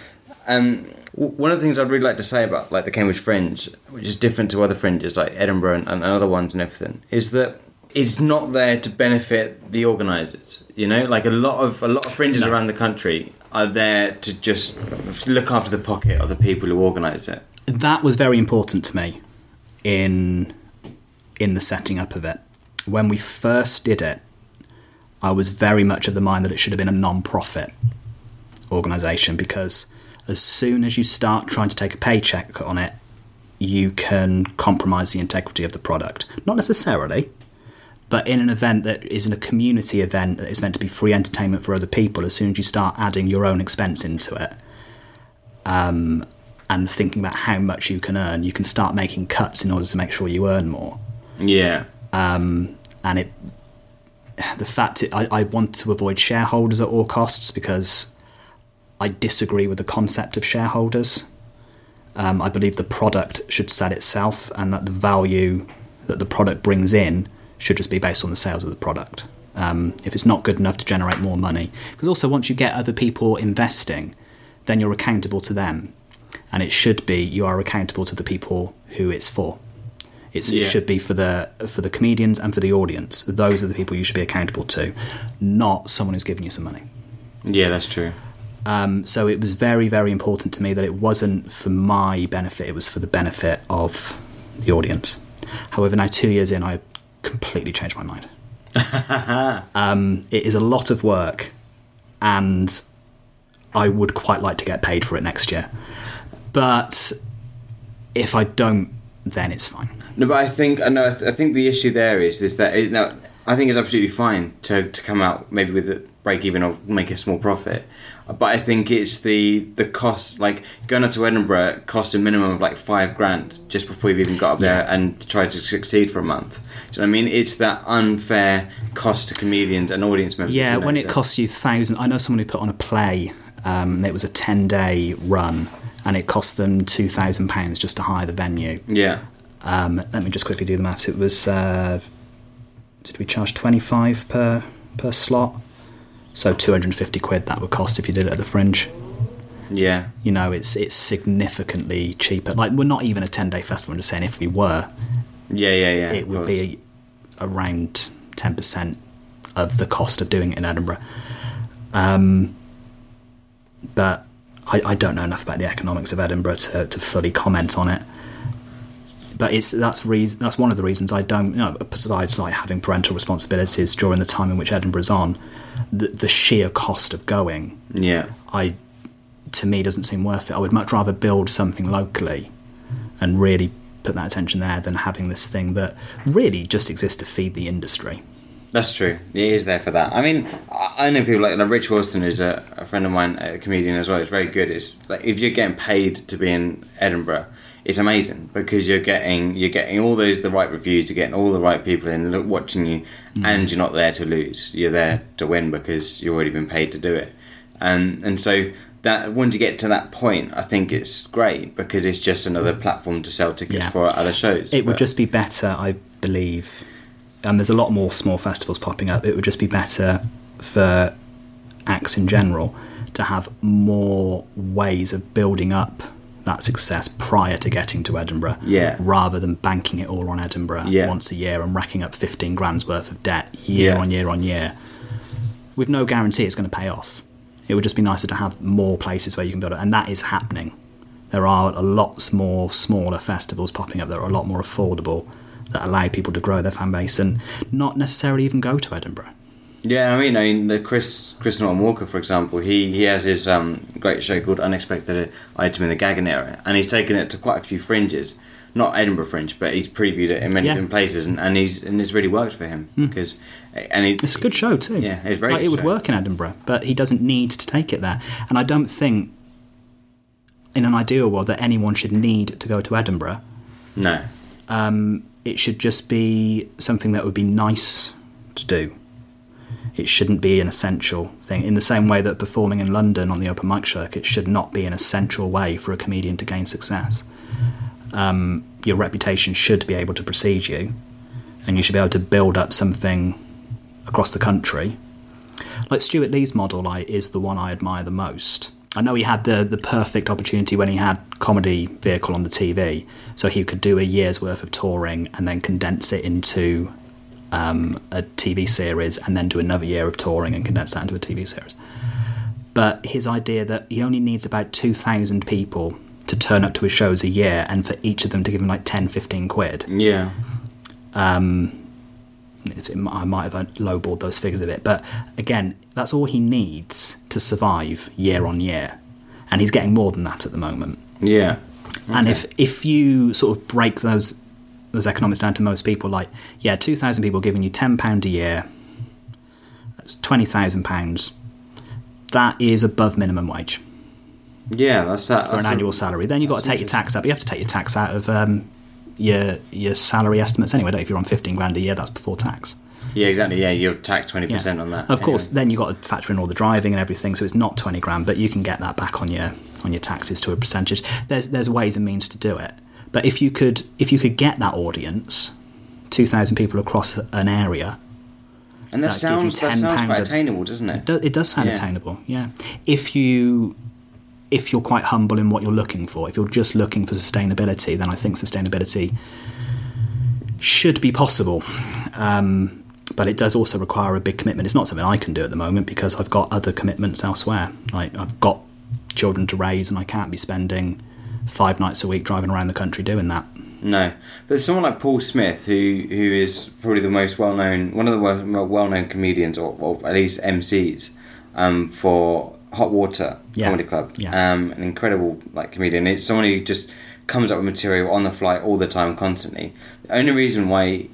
Um, one of the things I'd really like to say about like the Cambridge Fringe, which is different to other fringes like Edinburgh and, and other ones and everything, is that it's not there to benefit the organisers. You know, like a lot of a lot of fringes No. around the country are there to just look after the pocket of the people who organise it. that was very important to me in in the setting up of it. When we first did it, I was very much of the mind that it should have been a non-profit organisation because as soon as you start trying to take a paycheck on it, you can compromise the integrity of the product. Not necessarily, but in an event that isn't a community event that is meant to be free entertainment for other people, as soon as you start adding your own expense into it, um, and thinking about how much you can earn, you can start making cuts in order to make sure you earn more. Yeah. And it, the fact it, I, I want to avoid shareholders at all costs because I disagree with the concept of shareholders. Um, I believe the product should sell itself, and that the value that the product brings in should just be based on the sales of the product. Um, if it's not good enough to generate more money, because also once you get other people investing, then you're accountable to them, and it should be you are accountable to the people who it's for. It's, Yeah. It should be for the for the comedians and for the audience. Those are the people you should be accountable to, not someone who's giving you some money. Yeah, that's true. Um, so it was very, very important to me that it wasn't for my benefit, it was for the benefit of the audience. However, now two years in, I completely changed my mind. [laughs] um, it is a lot of work, and I would quite like to get paid for it next year. But if I don't, then it's fine. No, but I think I know. I, th- I think the issue there is is that it, now I think it's absolutely fine to, to come out maybe with a break even or make a small profit. But I think it's the the cost like going up to Edinburgh cost a minimum of like five grand just before you've even got up there and tried to succeed for a month. Do you know what I mean? It's that unfair cost to comedians and audience members. Yeah, when it costs you thousand, I know someone who put on a play. Um, it was a ten day run, and it cost them two thousand pounds just to hire the venue. Yeah, Um, let me just quickly do the maths. It was uh, did we charge twenty five per per slot? So two hundred and fifty quid that would cost if you did it at the Fringe. yeah, You know, it's it's significantly cheaper. Like we're not even a ten day festival. I'm just saying if we were, yeah, yeah, yeah. it would course. be around ten percent of the cost of doing it in Edinburgh. Um, but I, I don't know enough about the economics of Edinburgh to, to fully comment on it. But it's that's reason that's one of the reasons I don't. You know, besides like having parental responsibilities during the time in which Edinburgh's on, the, the sheer cost of going yeah. I to me doesn't seem worth it. I would much rather build something locally and really put that attention there than having this thing that really just exists to feed the industry. That's true. It is there for that. I mean, I know people like, like Rich Wilson, who's a, a friend of mine, a comedian as well. It's very good. It's like if you're getting paid to be in Edinburgh, it's amazing because you're getting you're getting all those the right reviews, you're getting all the right people in look, watching you, mm. and you're not there to lose. You're there to win because you've already been paid to do it. And and so that once you get to that point, I think it's great because it's just another platform to sell tickets Yeah. for other shows. It would just be better, I believe, and there's a lot more small festivals popping up. It would just be better for acts in general to have more ways of building up that success prior to getting to Edinburgh, Yeah. rather than banking it all on Edinburgh Yeah. once a year and racking up 15 grand's worth of debt year Yeah. on year on year, with no guarantee it's going to pay off. It would just be nicer to have more places where you can build it, and that is happening. There are a lots more smaller festivals popping up that are a lot more affordable that allow people to grow their fan base and not necessarily even go to Edinburgh. Yeah, I mean, I mean, the Chris Chris Norton Walker, for example, he he has his um, great show called Unexpected Item in the Gagging Area, and he's taken it to quite a few fringes, not Edinburgh Fringe, but he's previewed it in many Yeah. Hmm. different places, and, and he's and it's really worked for him because and he, It's a good show too. Yeah, it's very Like, it would show. work in Edinburgh, but he doesn't need to take it there. And I don't think, in an ideal world, that anyone should need to go to Edinburgh. No, it should just be something that would be nice to do. It shouldn't be an essential thing. In the same way that performing in London on the open mic circuit should not be an essential way for a comedian to gain success. Um, your reputation should be able to precede you, and you should be able to build up something across the country. Like Stewart Lee's model, like, is the one I admire the most. I know he had the the perfect opportunity when he had comedy vehicle on the TV, so he could do a year's worth of touring and then condense it into um, a TV series, and then do another year of touring and condense that into a TV series. But his idea that he only needs about two thousand people to turn up to his shows a year, and for each of them to give him like 10, 15 quid. Yeah. It- I might have lowballed those figures a bit, but again, that's all he needs to survive year on year, and he's getting more than that at the moment. Yeah. And if if you sort of break those those economics down to most people, like yeah, two thousand people giving you ten pound a year, that's twenty thousand pounds. That is above minimum wage Yeah, that's that. for an that's a- annual salary. Then you've got to take your tax up. You have to take your tax out of um, your your salary estimates anyway. Don't? If you're on fifteen grand a year, that's before tax. Yeah, exactly. Yeah, you're taxed twenty Yeah. percent on that. Of course, anyway. then you've got to factor in all the driving and everything, so it's not twenty grand, but you can get that back on your on your taxes to a percentage. There's there's ways and means to do it. But if you could if you could get that audience, two thousand people across an area, and that that sounds that sounds quite attainable, doesn't it? do- it does sound Yeah. attainable. Yeah, if you if you're quite humble in what you're looking for, if you're just looking for sustainability, then I think sustainability should be possible. Um, but it does also require a big commitment. It's not something I can do at the moment because I've got other commitments elsewhere. Like I've got children to raise, and I can't be spending five nights a week driving around the country doing that. No, but someone like Paul Smith, who who is probably the most well known, one of the most well known comedians, or, or at least MCs, um, for Hot Water Yeah. Comedy Club. Yeah. Um, an incredible like comedian. It's someone who just comes up with material on the fly all the time, constantly. The only reason why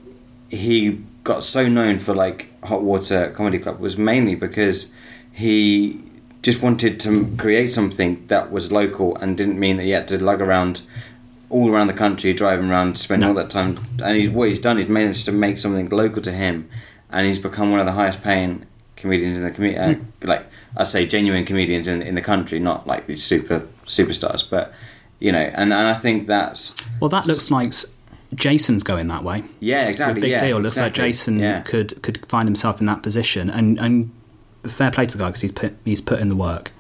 he got so known for like Hot Water Comedy Club was mainly because he just wanted to create something that was local and didn't mean that he had to lug around all around the country, driving around, spending all that time. And he's, what he's done is managed to make something local to him, and he's become one of the highest paying comedians in the community. Uh, like I say, genuine comedians in in the country, not like these super superstars, but you know. And, and I think that's Well, that looks like Jason's going that way. yeah, exactly. big yeah, deal. Looks like. Jason Yeah. could could find himself in that position, and and fair play to the guy because he's put he's put in the work.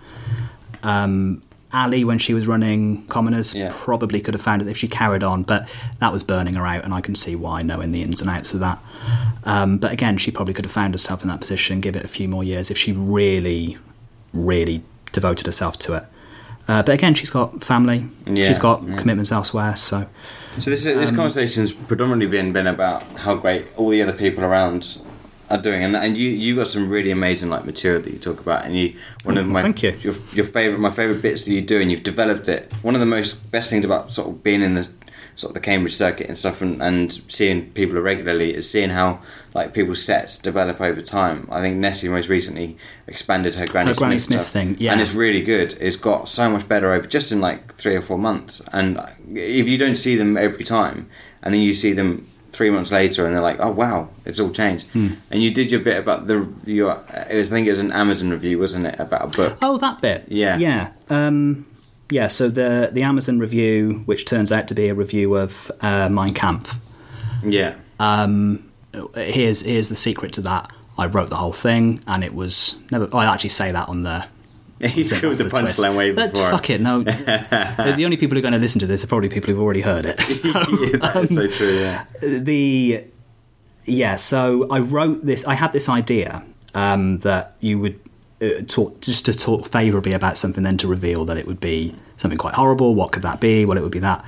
Um, Ali, when she was running Commoners, Yeah. probably could have found it if she carried on, but that was burning her out, and I can see why, knowing the ins and outs of that. Um, but again, she probably could have found herself in that position, give it a few more years if she really, really devoted herself to it. Uh, but again, she's got family, Yeah, she's got yeah. commitments elsewhere, so So this this conversation's predominantly been been about how great all the other people around are doing, and and you you got some really amazing like material that you talk about, and you one of Oh, my thank you. your your favorite my favorite bits that you do, and you've developed it. One of the most best things about sort of being in the sort of the Cambridge circuit and stuff, and, and seeing people regularly is seeing how like people's sets develop over time. I think Nessie most recently expanded her Granny, Her Granny Smith, Smith thing, yeah. and it's really good. It's got so much better over just in like three or four months. And if you don't see them every time, and then you see them three months later, and they're like, "Oh wow, it's all changed." Hmm. And you did your bit about the your. It was, I think it was an Amazon review, wasn't it, about a book? Oh, that bit. Yeah. Yeah. Um, yeah. So the the Amazon review, which turns out to be a review of uh, Mein Kampf. Yeah, Um, here's here's the secret to that. I wrote the whole thing, and it was never. I actually say that on the. [laughs] he's that's killed the punchline way But before. fuck it, no. [laughs] the only people who are going to listen to this are probably people who've already heard it. [laughs] So, yeah, is so true. Yeah, the yeah so i wrote this i had this idea um, that you would uh, talk just to talk favorably about something then to reveal that it would be something quite horrible what could that be well it would be that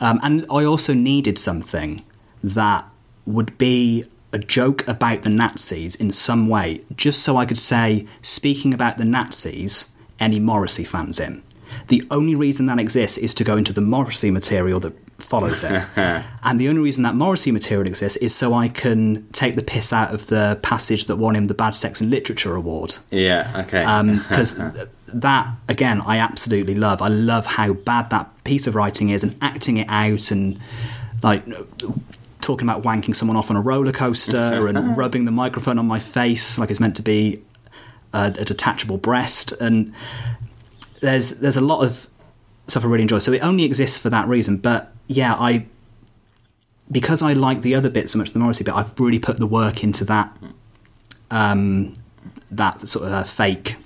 um, and i also needed something that would be a joke about the nazis in some way just so i could say speaking about the nazis any morrissey fans in the only reason that exists is to go into the morrissey material that follows it [laughs] and the only reason that Morrissey material exists is so I can take the piss out of the passage that won him the Bad Sex and Literature Award. yeah. Okay. Um, [laughs] because that, again, I absolutely love. I love how bad that piece of writing is and acting it out and, like, talking about wanking someone off on a roller coaster [laughs] and rubbing the microphone on my face like it's meant to be a, a detachable breast. And there's there's a lot of stuff I really enjoy. So it only exists for that reason. But yeah, I because I like the other bit so much, the Morrissey bit, I've really put the work into that um, that sort of uh, fake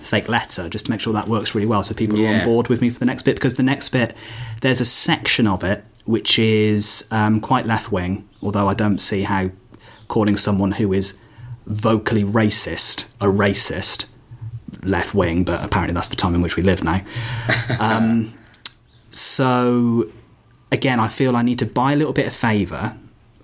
fake letter just to make sure that works really well so people are on board with me for the next bit because the next bit there's a section of it which is um, quite left wing although I don't see how calling someone who is vocally racist a racist left wing but apparently that's the time in which we live now [laughs] um, so again I feel I need to buy a little bit of favour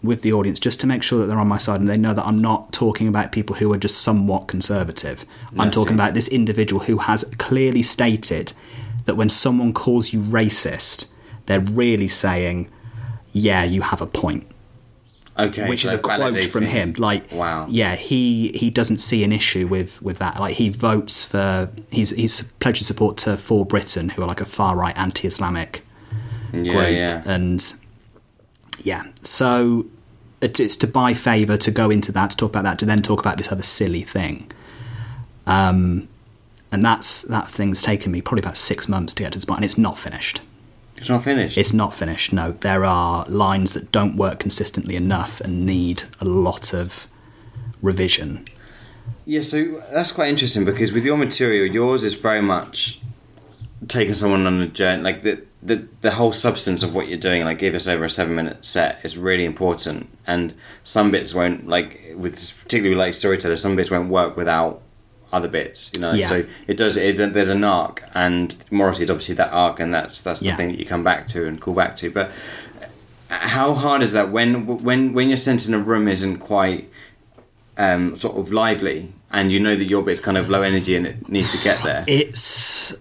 with the audience just to make sure that they're on my side and they know that I'm not talking about people who are just somewhat conservative. I'm talking about this individual who has clearly stated that when someone calls you racist, they're really saying, "Yeah, you have a point." Okay, Which is a quote from him. Like, Wow. yeah, he he doesn't see an issue with with that. Like, he votes for he's he's pledged support to For Britain, who are like a far right anti-Islamic Yeah, group, yeah. and yeah, so it's to buy favour to go into that to talk about that to then talk about this other silly thing. Um, and that's that thing's taken me probably about six months to get to this point, and it's not finished. It's not finished. It's not finished. No, there are lines that don't work consistently enough and need a lot of revision. Yeah, so that's quite interesting because with your material, yours is very much taking someone on a journey. Like the the the whole substance of what you're doing, like give us over a seven minute set, is really important. And some bits won't like with particularly like storytellers, some bits won't work without other bits. You know, Yeah. so it does. It, there's an arc, and Morrissey is obviously that arc, and that's that's the Yeah. thing that you come back to and call back to. But how hard is that when when when your sense in a room isn't quite um, sort of lively, and you know that your bit's kind of low energy and it needs to get there. It's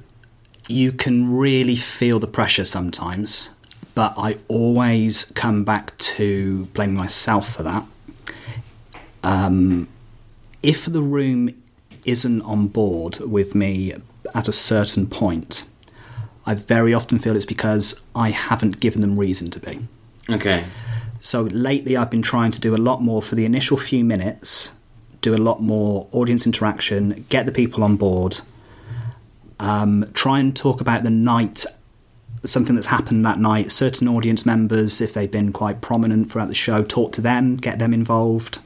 you can really feel the pressure sometimes, but I always come back to blaming myself for that. Um, if the room isn't on board with me at a certain point, I very often feel it's because I haven't given them reason to be. okay. So lately, I've been trying to do a lot more for the initial few minutes, do a lot more audience interaction, get the people on board, um, try and talk about the night, something that's happened that night, certain audience members, if they've been quite prominent throughout the show, talk to them, get them involved.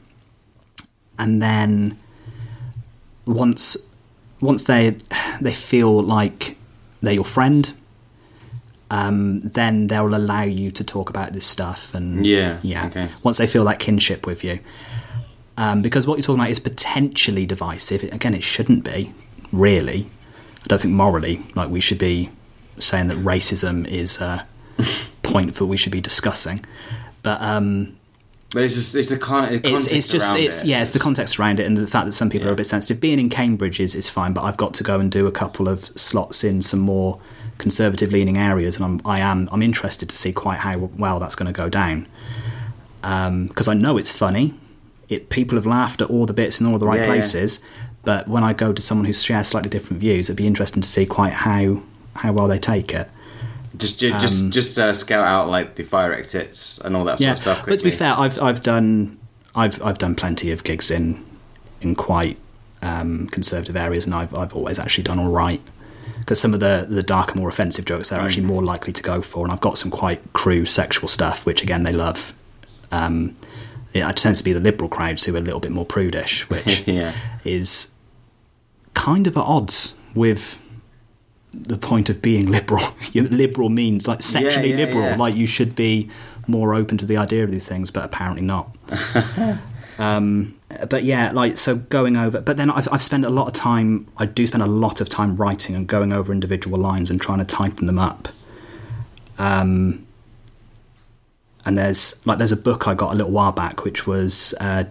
And then once once they they feel like they're your friend, um, then they'll allow you to talk about this stuff and Yeah, yeah. okay. Once they feel that kinship with you, um, because what you're talking about is potentially divisive. Again, it shouldn't be really. I don't think morally like we should be saying that racism is a [laughs] point that we should be discussing. But um, But it's just it's the con- the it's context it's just around it's it. yeah it's the context around it and the fact that some people are a bit sensitive. Being in Cambridge is is fine, but I've got to go and do a couple of slots in some more conservative leaning areas, and I'm I am I'm interested to see quite how well that's going to go down um, because I know it's funny. It people have laughed at all the bits in all the right Yeah, yeah. places, but when I go to someone who shares slightly different views, it'd be interesting to see quite how how well they take it. Just ju- just just uh, scout out like the fire exits and all that sort um, of stuff. but to be fair, I've I've done I've I've done plenty of gigs in in quite um, conservative areas, and I've I've always actually done all right because some of the the darker, more offensive jokes they're actually more likely to go for, and I've got some quite crude sexual stuff, which again they love. Um, yeah, it tends to be the liberal crowds who are a little bit more prudish, which [laughs] yeah. is kind of at odds with the point of being liberal. [laughs] liberal means like sexually yeah, liberal, yeah. like you should be more open to the idea of these things, but apparently not. [laughs] um, but yeah, like so going over. But then I've, I've spent a lot of time. I do spend a lot of time writing and going over individual lines and trying to tighten them up. Um, and there's like there's a book I got a little while back, which was uh,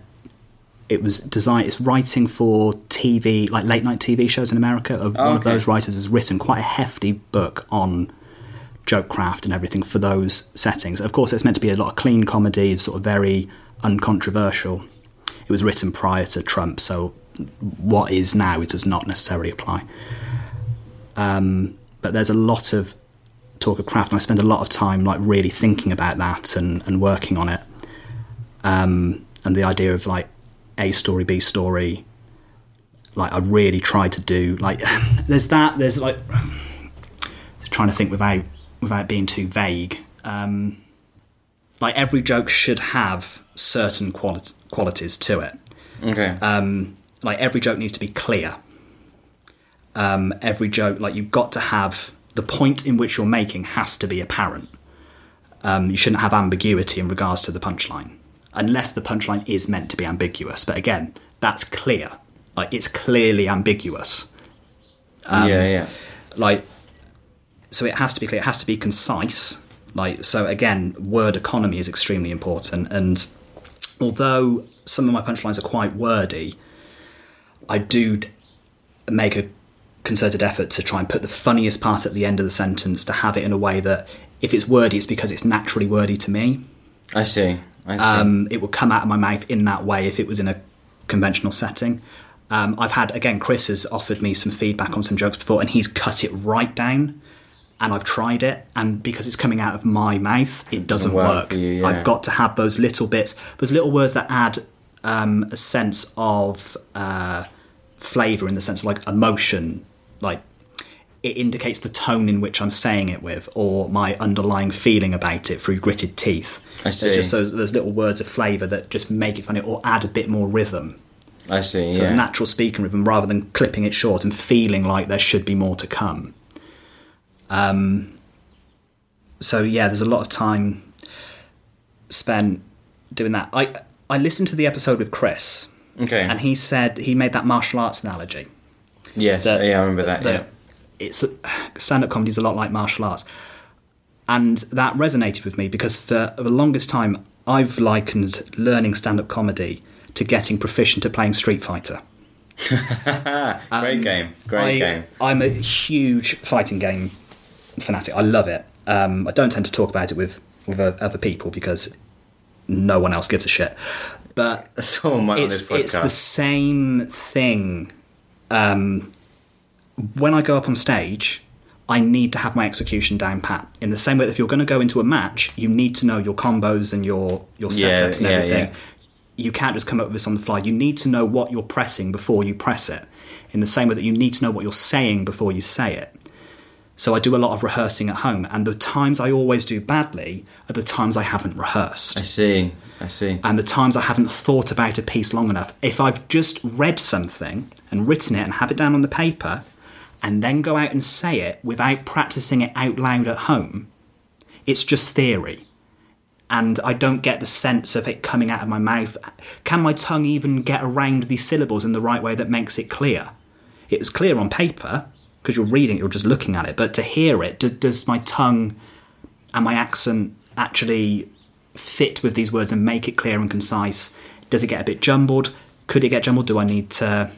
it was designed. It's writing for TV, like late night TV shows in America. Uh, One of those writers has written quite a hefty book on joke craft and everything for those settings. Of course, it's meant to be a lot of clean comedy, sort of very uncontroversial. It was written prior to Trump, so what is now it does not necessarily apply. Um, but there's a lot of talk of craft, and I spend a lot of time like really thinking about that and, and working on it. Um, and the idea of like A story, B story, like I really try to do like [laughs] there's that there's like [sighs] trying to think without without being too vague. Um, like every joke should have certain quali- qualities to it. Okay. Um, like every joke needs to be clear. Um, every joke, like you've got to have the point in which you're making has to be apparent. Um, you shouldn't have ambiguity in regards to the punchline, unless the punchline is meant to be ambiguous. But again, that's clear. Like it's clearly ambiguous. Um, yeah, yeah. Like, so it has to be clear. It has to be concise. Like, so again, word economy is extremely important. And although some of my punchlines are quite wordy, I do make a concerted effort to try and put the funniest part at the end of the sentence to have it in a way that if it's wordy, it's because it's naturally wordy to me. I see. Um, it would come out of my mouth in that way if it was in a conventional setting. Um, I've had again, Chris has offered me some feedback on some jokes before, and he's cut it right down. And I've tried it, and because it's coming out of my mouth, it doesn't work work. you, yeah. I've got to have those little bits, those little words that add um, a sense of uh, flavour, in the sense of like emotion, like it indicates the tone in which I'm saying it with, or my underlying feeling about it through gritted teeth. I There's see. just those, those little words of flavour that just make it funny, or add a bit more rhythm. I see. So yeah. a natural speaking rhythm, rather than clipping it short and feeling like there should be more to come. Um, so yeah, there's a lot of time spent doing that. I I listened to the episode with Chris, okay. and he said he made that martial arts analogy. yes. that- yeah, I remember that. that it's stand-up comedy is a lot like martial arts and that resonated with me because for the longest time i've likened learning stand-up comedy to getting proficient at playing street fighter. [laughs] Great game. Great um, I, game. i'm a huge fighting game fanatic i love it um, i don't tend to talk about it with with other people because no one else gives a shit but So am I on it's, it's the same thing. Um, when I go up on stage, I need to have my execution down pat. In the same way, that if you're going to go into a match, you need to know your combos and your your Yeah, setups and yeah, everything. yeah. You can't just come up with this on the fly. You need to know what you're pressing before you press it. In the same way that you need to know what you're saying before you say it. So I do a lot of rehearsing at home, and the times I always do badly are the times I haven't rehearsed I see. I see. and the times I haven't thought about a piece long enough. If I've just read something and written it and have it down on the paper, and then go out and say it without practicing it out loud at home, it's just theory. And I don't get the sense of it coming out of my mouth. Can my tongue even get around these syllables in the right way that makes it clear? It's clear on paper because you're reading it, you're just looking at it. But to hear it, do, does my tongue and my accent actually fit with these words and make it clear and concise? Does it get a bit jumbled? Could it get jumbled? Do I need to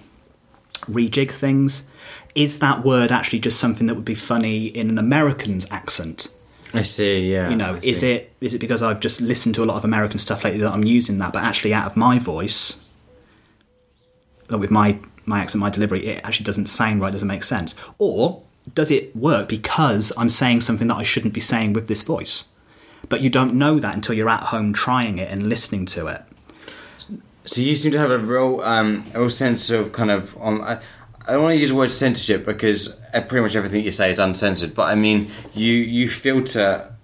rejig things? Is that word actually just something that would be funny in an American's accent? I see. Yeah. You know, is it is it because I've just listened to a lot of American stuff lately that I'm using that, but actually out of my voice, with my my accent, my delivery, it actually doesn't sound right, doesn't make sense, or does it work because I'm saying something that I shouldn't be saying with this voice? But you don't know that until you're at home trying it and listening to it. So you seem to have a real, um, a real sense of kind of. Um, I, I don't want to use the word censorship because pretty much everything you say is uncensored. But I mean, you you filter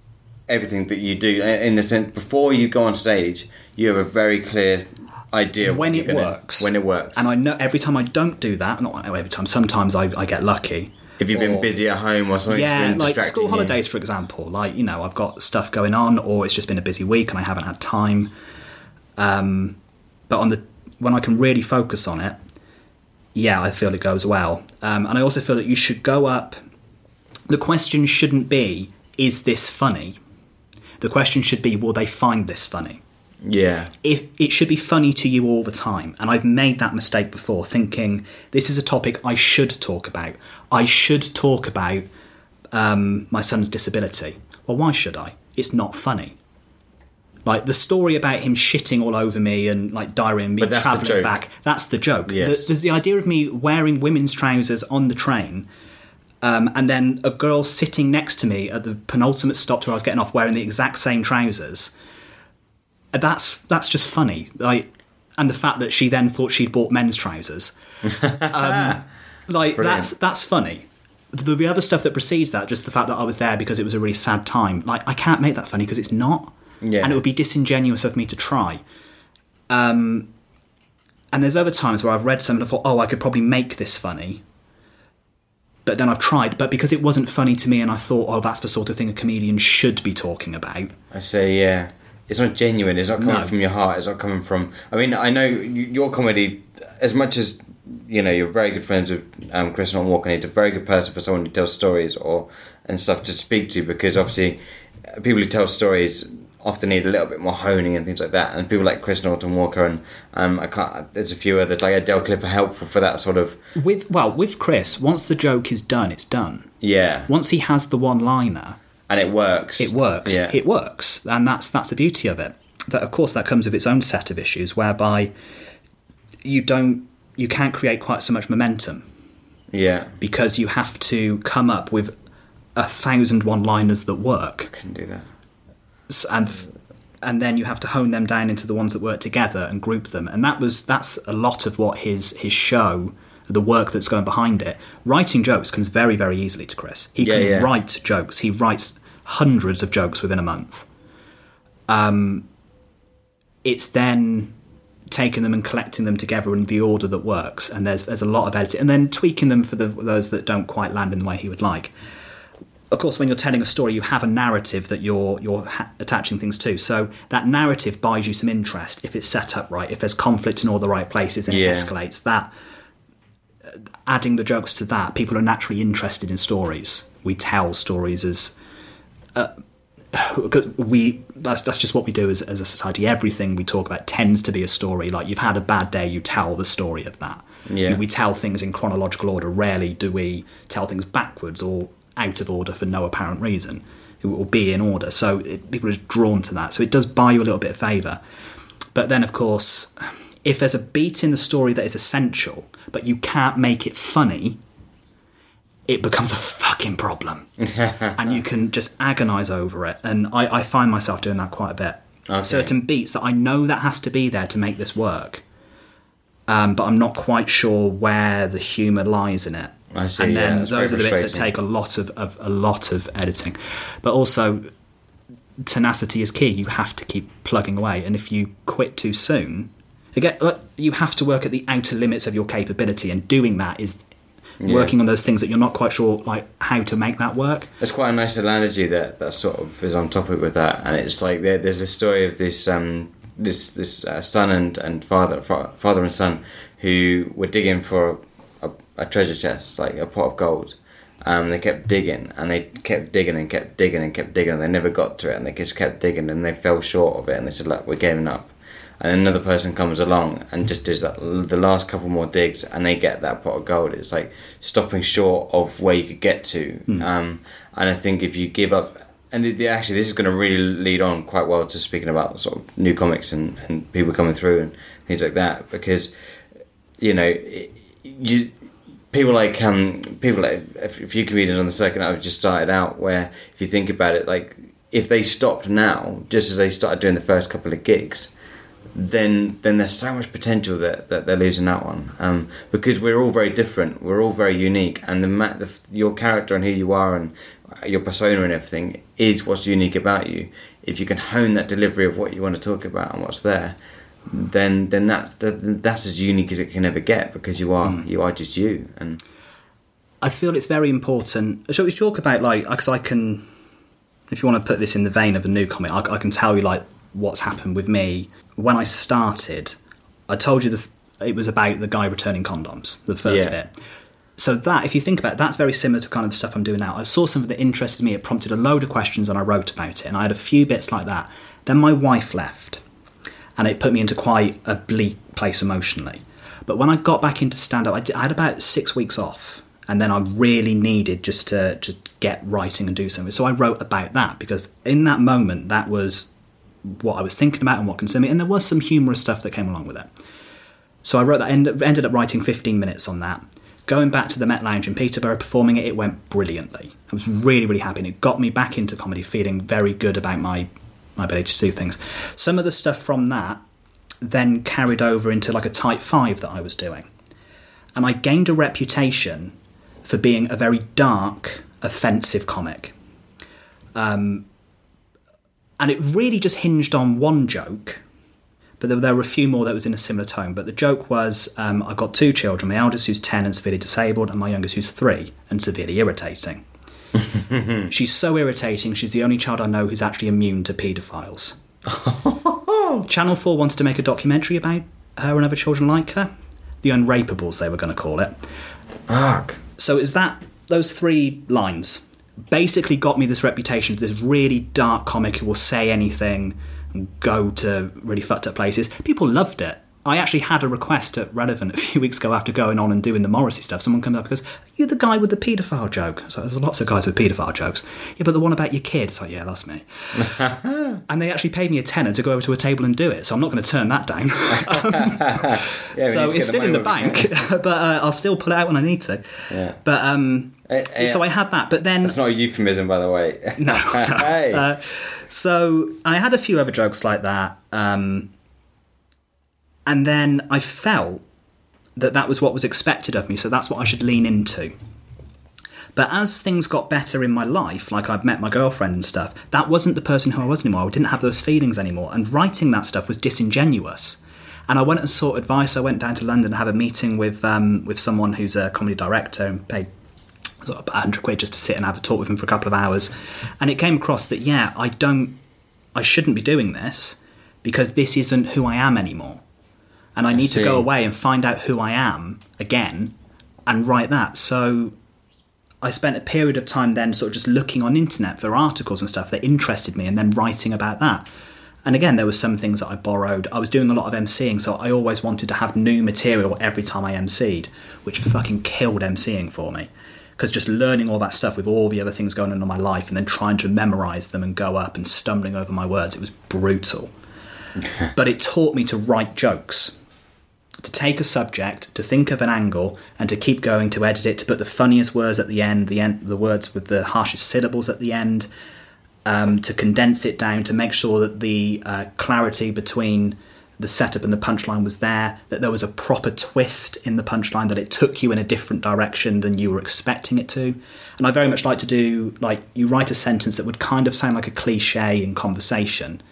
everything that you do uh, in the sense before you go on stage. You have a very clear idea of when what it gonna- works. When it works. And I know every time I don't do that, not every time, sometimes I, I get lucky. if you've been busy at home or something, yeah, been like school you. holidays, for example. Like you know, I've got stuff going on, or it's just been a busy week and I haven't had time. Um, but on the when I can really focus on it, yeah, I feel it goes well. Um, and I also feel that you should go up. The question shouldn't be, "Is this funny?" The question should be, "Will they find this funny?" Yeah. if it should be funny to you all the time. And I've made that mistake before, thinking this is a topic I should talk about. I should talk about um, my son's disability. Well, why should I? It's not funny. Like the story about him shitting all over me and like diarrhea and me But that's the travelling back. That's the joke. Yes. The, there's the idea of me wearing women's trousers on the train Um, and then a girl sitting next to me at the penultimate stop where I was getting off wearing the exact same trousers. That's that's just funny. Like, and the fact that she then thought she'd bought men's trousers. [laughs] Um, like that's that's funny. The, the other stuff that precedes that, just the fact that I was there because it was a really sad time. Like I can't make that funny because it's not, Yeah. and it would be disingenuous of me to try. Um, and there's other times where I've read something and I thought, oh, I could probably make this funny. But then I've tried, but because it wasn't funny to me, and I thought, oh, that's the sort of thing a comedian should be talking about. I say, yeah. It's not genuine. It's not coming No. from your heart. It's not coming from. I mean, I know your comedy, as much as you know, you're very good friends with um, Chris Norton Walker. and He's a very good person for someone who tells stories or and stuff to speak to because obviously people who tell stories often need a little bit more honing and things like that. And people like Chris Norton Walker and um, I can't. There's a few others like Adele Cliff are helpful for that sort of With well, with Chris, once the joke is done, it's done. yeah, Once he has the one-liner, and it works. it works. Yeah, It works, and that's that's the beauty of it. That of course that comes with its own set of issues, whereby you don't you can't create quite so much momentum yeah. because you have to come up with a thousand one-liners that work, Can do that. And and then you have to hone them down into the ones that work together and group them. And that was that's a lot of what his his show. The work that's going behind it. Writing jokes comes very, very easily to Chris. He Yeah, can yeah. write jokes. He writes hundreds of jokes within a month. Um, it's then taking them and collecting them together in the order that works. And there's there's a lot of editing, and then tweaking them for the those that don't quite land in the way he would like. Of course, when you're telling a story, you have a narrative that you're you're ha- attaching things to. So that narrative buys you some interest if it's set up right. If there's conflict in all the right places and Yeah. it escalates, that uh, adding the jokes to that, people are naturally interested in stories. We tell stories as because we that's that's just what we do as, as a society. Everything we talk about tends to be a story. Like you've had a bad day, you tell the story of that. Yeah. We tell things in chronological order. Rarely do we tell things backwards or out of order for no apparent reason. It will be in order. So it, people are drawn to that. So it does buy you a little bit of favour. But then, of course, if there's a beat in the story that is essential, but you can't make it funny, it becomes a fucking problem. [laughs] and you can just agonize over it. And I, I find myself doing that quite a bit. Okay. Certain beats that I know that has to be there to make this work, um, but I'm not quite sure where the humour lies in it. I see, And then that's those are the bits that take a lot of, of a lot of editing, but also tenacity is key. You have to keep plugging away, and if you quit too soon, again, you have to work at the outer limits of your capability, and doing that is working on those things that you're not quite sure like how to make that work. It's quite a nice analogy that that sort of is on topic with that, and it's like there, there's a story of this um, this this uh, son and and father fa- father and son who were digging for a, treasure chest, like a pot of gold. Um, they kept digging and they kept digging and kept digging and kept digging and they never got to it and they just kept digging and they fell short of it and they said, "Look, we're giving up." And another person comes along and just does that the last couple more digs and they get that pot of gold. It's like stopping short of where you could get to. Um, and I think if you give up, and the, the, actually this is going to really lead on quite well to speaking about sort of new comics and, and people coming through and things like that because you know it- you people like um people like a few comedians on the circuit I've just started out where if you think about it like if they stopped now just as they started doing the first couple of gigs then then there's so much potential that, that they're losing out on. Um, because we're all very different. We're all very unique. And the, ma- the your character and who you are and your persona and everything is what's unique about you. If you can hone that delivery of what you want to talk about and what's there then then that, that that's as unique as it can ever get because you are hmm. you are just you and I feel it's very important. Shall we talk about like because I can, if you want to put this in the vein of a new comic, I, I can tell you like what's happened with me when I started. I told you the, it was about the guy returning condoms, the first Yeah. bit. So that, if you think about it, that's very similar to kind of the stuff I'm doing now. I saw something that interested me. It prompted a load of questions, and I wrote about it. And I had a few bits like that. Then my wife left, and it put me into quite a bleak place emotionally. But when I got back into stand up, I, I had about six weeks off, and then I really needed just to, to get writing and do something. So I wrote about that because in that moment, that was what I was thinking about and what concerned me, and there was some humorous stuff that came along with it. So I wrote that, ended, ended up writing 15 minutes on that. going back to the Met Lounge in Peterborough, performing it, it went brilliantly. I was really, really happy, and it got me back into comedy, feeling very good about my my ability to do things. Some of the stuff from that then carried over into like a tight five that I was doing, and I gained a reputation for being a very dark, offensive comic. Um, and it really just hinged on one joke but there, there, were a few more that was in a similar tone. But the joke was um, I've got two children my eldest who's 10 and severely disabled, and my youngest who's 3 and severely irritating. [laughs] she's so irritating, she's the only child I know who's actually immune to paedophiles. [laughs] Channel 4 wants to make a documentary about her and other children like her. The Unrapables, they were going to call it. Fuck. So is that those three lines basically got me this reputation as this really dark comic who will say anything and go to really fucked up places. People loved it. I actually had a request at Relevant a few weeks ago after going on and doing the Morrissey stuff. Someone comes up and goes, Are you the guy with the paedophile joke? So there's lots of guys with paedophile jokes. Yeah, but the one about your kid. It's like, Yeah, that's me. [laughs] and they actually paid me a tenner to go over to a table and do it. So I'm not going to turn that down. [laughs] [laughs] yeah, so it's still in the bank, but uh, I'll still pull it out when I need to. Yeah. But um, uh, so I had that. But then. That's not a euphemism, by the way. no. no. hey. Uh, so I had a few other jokes like that. Um, and then I felt that that was what was expected of me, so that's what I should lean into. But as things got better in my life, like I'd met my girlfriend and stuff, that wasn't the person who I was anymore. I didn't have those feelings anymore. And writing that stuff was disingenuous. And I went and sought advice. I went down to London to have a meeting with um, with someone who's a comedy director and paid sort of 100 quid just to sit and have a talk with him for a couple of hours. And it came across that, yeah, I don't, I shouldn't be doing this because this isn't who I am anymore. And I, need to go away and find out who I am again and write that. So I spent a period of time then sort of just looking on internet for articles and stuff that interested me and then writing about that. And again, there were some things that I borrowed. I was doing a lot of MCing, so I always wanted to have new material every time I MC'd, which fucking killed MCing for me because just learning all that stuff with all the other things going on in my life and then trying to memorize them and go up and stumbling over my words, it was brutal. [laughs] but it taught me to write jokes, to take a subject, to think of an angle, and to keep going, to edit it, to put the funniest words at the end, the end, the words with the harshest syllables at the end, um, to condense it down, to make sure that the uh, clarity between the setup and the punchline was there, that there was a proper twist in the punchline, that it took you in a different direction than you were expecting it to. And I very much like to do, like, you write a sentence that would kind of sound like a cliche in conversation,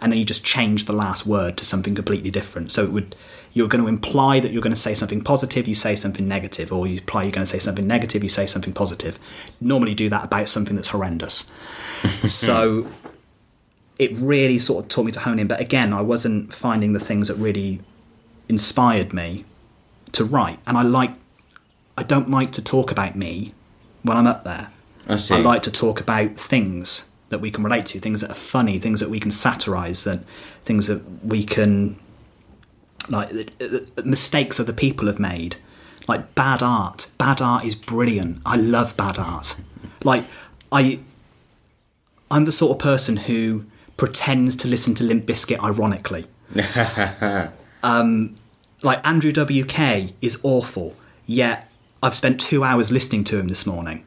and then you just change the last word to something completely different. So it would, you're going to imply that you're going to say something positive, you say something negative, or you imply you're going to say something negative, you say something positive. Normally do that about something that's horrendous. [laughs] so it really sort of taught me to hone in. But again, I wasn't finding the things that really inspired me to write. And I like, I don't like to talk about me when I'm up there. I, I like to talk about things that we can relate to, things that are funny, things that we can satirize, that things that we can like mistakes that the people have made. Like bad art. Bad art is brilliant. I love bad art. Like I I'm the sort of person who pretends to listen to Limp Bizkit ironically. [laughs] um, like Andrew WK is awful, yet I've spent two hours listening to him this morning.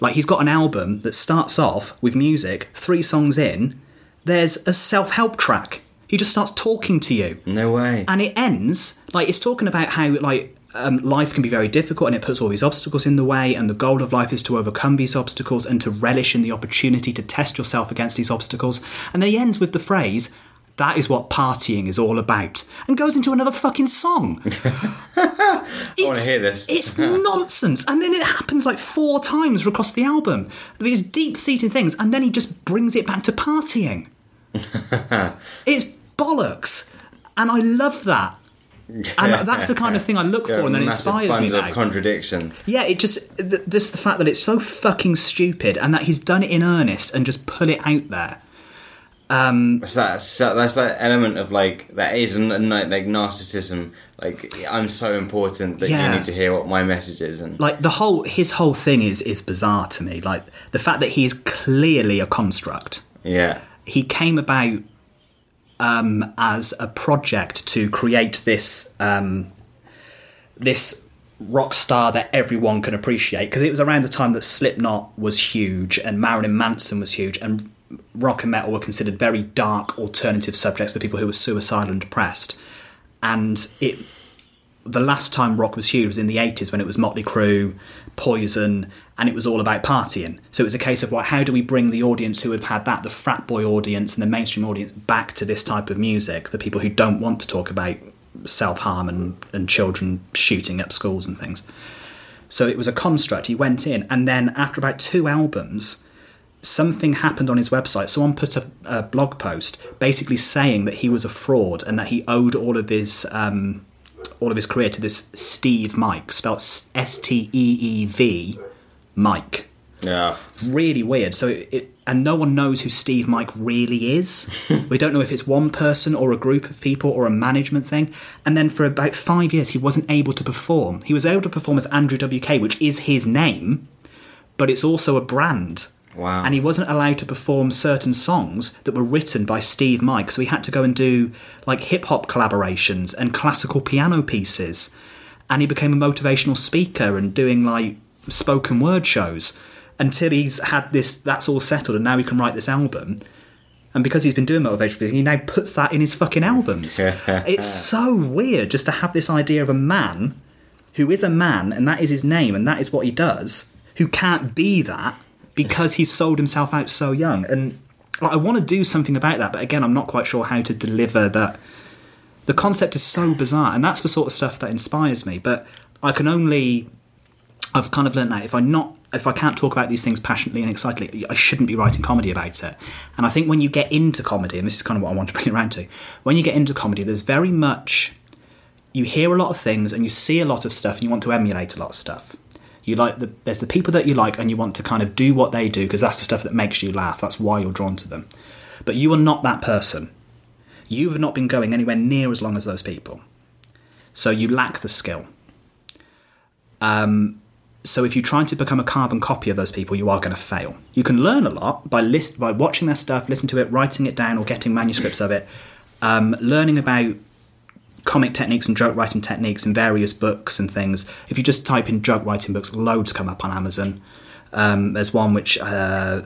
Like he's got an album that starts off with music, three songs in, there's a self help track. He just starts talking to you. No way. And it ends like it's talking about how like um, life can be very difficult and it puts all these obstacles in the way, and the goal of life is to overcome these obstacles and to relish in the opportunity to test yourself against these obstacles. And then he ends with the phrase, that is what partying is all about, and goes into another fucking song. [laughs] I want to hear this. it's [laughs] nonsense. And then it happens like four times across the album. These deep seated things, and then he just brings it back to partying. [laughs] it's bollocks. And I love that and [laughs] that's the kind of thing I look for, and that inspires me. Now. contradiction. Yeah, it just just the fact that it's so fucking stupid, and that he's done it in earnest and just put it out there. Um, that's that. That's that element of like that isn't like narcissism. Like I'm so important that yeah. you need to hear what my message is, and like the whole his whole thing is is bizarre to me. Like the fact that he is clearly a construct. Yeah, he came about um, as a project to create this um, this rock star that everyone can appreciate. Because it was around the time that Slipknot was huge and Marilyn Manson was huge and rock and metal were considered very dark alternative subjects for people who were suicidal and depressed. And it the last time rock was huge was in the 80s when it was Motley Crue, Poison, and it was all about partying. So it was a case of, well, how do we bring the audience who have had that, the frat boy audience and the mainstream audience, back to this type of music, the people who don't want to talk about self harm and, and children shooting up schools and things. So it was a construct. He went in, and then after about two albums, something happened on his website. Someone put a, a blog post basically saying that he was a fraud and that he owed all of his um, all of his career to this Steev Mike, spelled S T E E V, Mike. Yeah. Really weird. So it, it, and no one knows who Steev Mike really is. [laughs] we don't know if it's one person or a group of people or a management thing. And then for about five years, he wasn't able to perform. He was able to perform as Andrew WK, which is his name, but it's also a brand. Wow. And he wasn't allowed to perform certain songs that were written by Steev Mike, so he had to go and do like hip hop collaborations and classical piano pieces. And he became a motivational speaker and doing like spoken word shows until he's had this that's all settled and now he can write this album. And because he's been doing motivational speaking, he now puts that in his fucking albums. [laughs] it's so weird just to have this idea of a man who is a man and that is his name and that is what he does, who can't be that because he sold himself out so young. And like, I want to do something about that, but again, I'm not quite sure how to deliver that. The concept is so bizarre, and that's the sort of stuff that inspires me. But I can only, I've kind of learned that if I not if I can't talk about these things passionately and excitedly, I shouldn't be writing comedy about it. And I think when you get into comedy, and this is kind of what I want to [laughs] bring it around to, when you get into comedy, there's very much you hear a lot of things and you see a lot of stuff and you want to emulate a lot of stuff. You like the there's the people that you like and you want to kind of do what they do because that's the stuff that makes you laugh. That's why you're drawn to them. But you are not that person. You have not been going anywhere near as long as those people. So you lack the skill. Um, so if you're trying to become a carbon copy of those people, you are going to fail. You can learn a lot by list by watching their stuff, listening to it, writing it down, or getting manuscripts of it. Um, learning about comic techniques and joke writing techniques in various books and things. If you just type in joke writing books, loads come up on Amazon. Um, there's one which uh,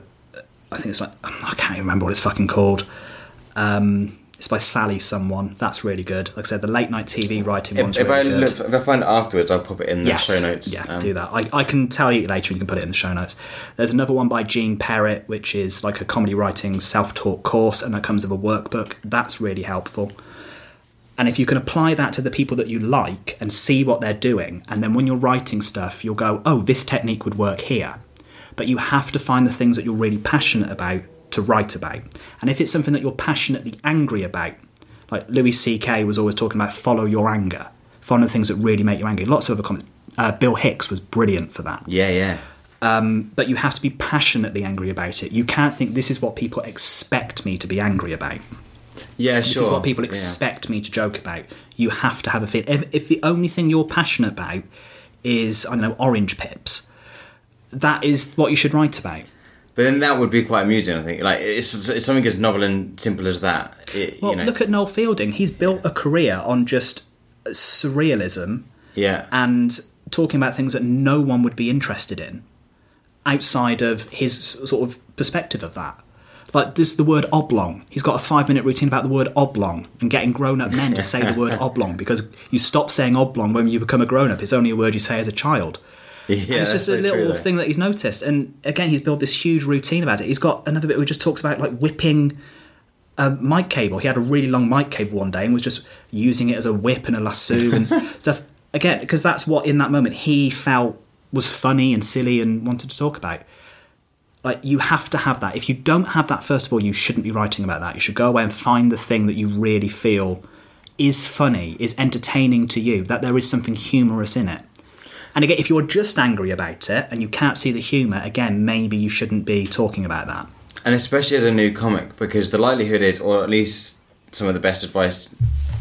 I think it's like I can't even remember what it's fucking called. Um, it's by Sally someone. That's really good. Like I said, the late night TV writing one's If, if really I good. look, if I find it afterwards, I'll pop it in the Yes. show notes. Yeah, Um, do that. I, I can tell you later. You can put it in the show notes. There's another one by Gene Perret, which is like a comedy writing self-taught course, and that comes with a workbook. That's really helpful. And if you can apply that to the people that you like and see what they're doing, and then when you're writing stuff, you'll go, "Oh, this technique would work here." But you have to find the things that you're really passionate about to write about. And if it's something that you're passionately angry about, like Louis C.K. was always talking about, follow your anger, follow the things that really make you angry. Lots of other comments. Uh, Bill Hicks was brilliant for that. Yeah, yeah. But you have to be passionately angry about it. You can't think this is what people expect me to be angry about. Yeah, This sure. is what people Yeah. expect me to joke about. You have to have a feel. If, if the only thing you're passionate about is, I don't know, orange pips, that is what you should write about. But then that would be quite amusing, I think. Like, it's, it's something as novel and simple as that. It, Well, you know, look at Noel Fielding. He's built a career on just surrealism yeah. and talking about things that no one would be interested in outside of his sort of perspective of that. Like, there's the word oblong. He's got a five minute routine about the word oblong and getting grown up men to say the word [laughs] oblong because you stop saying oblong when you become a grown up. It's only a word you say as a child. Yeah, And it's just a little true, thing that he's noticed. And again, he's built this huge routine about it. He's got another bit where he just talks about like whipping a mic cable. He had a really long mic cable one day and was just using it as a whip and a lasso and [laughs] stuff. Again, because that's what in that moment he felt was funny and silly and wanted to talk about. Like you have to have that. If you don't have that, first of all, you shouldn't be writing about that. You should go away and find the thing that you really feel is funny, is entertaining to you, that there is something humorous in it. And again, if you're just angry about it and you can't see the humour, again, maybe you shouldn't be talking about that. and especially as a new comic because the likelihood is or at least some of the best advice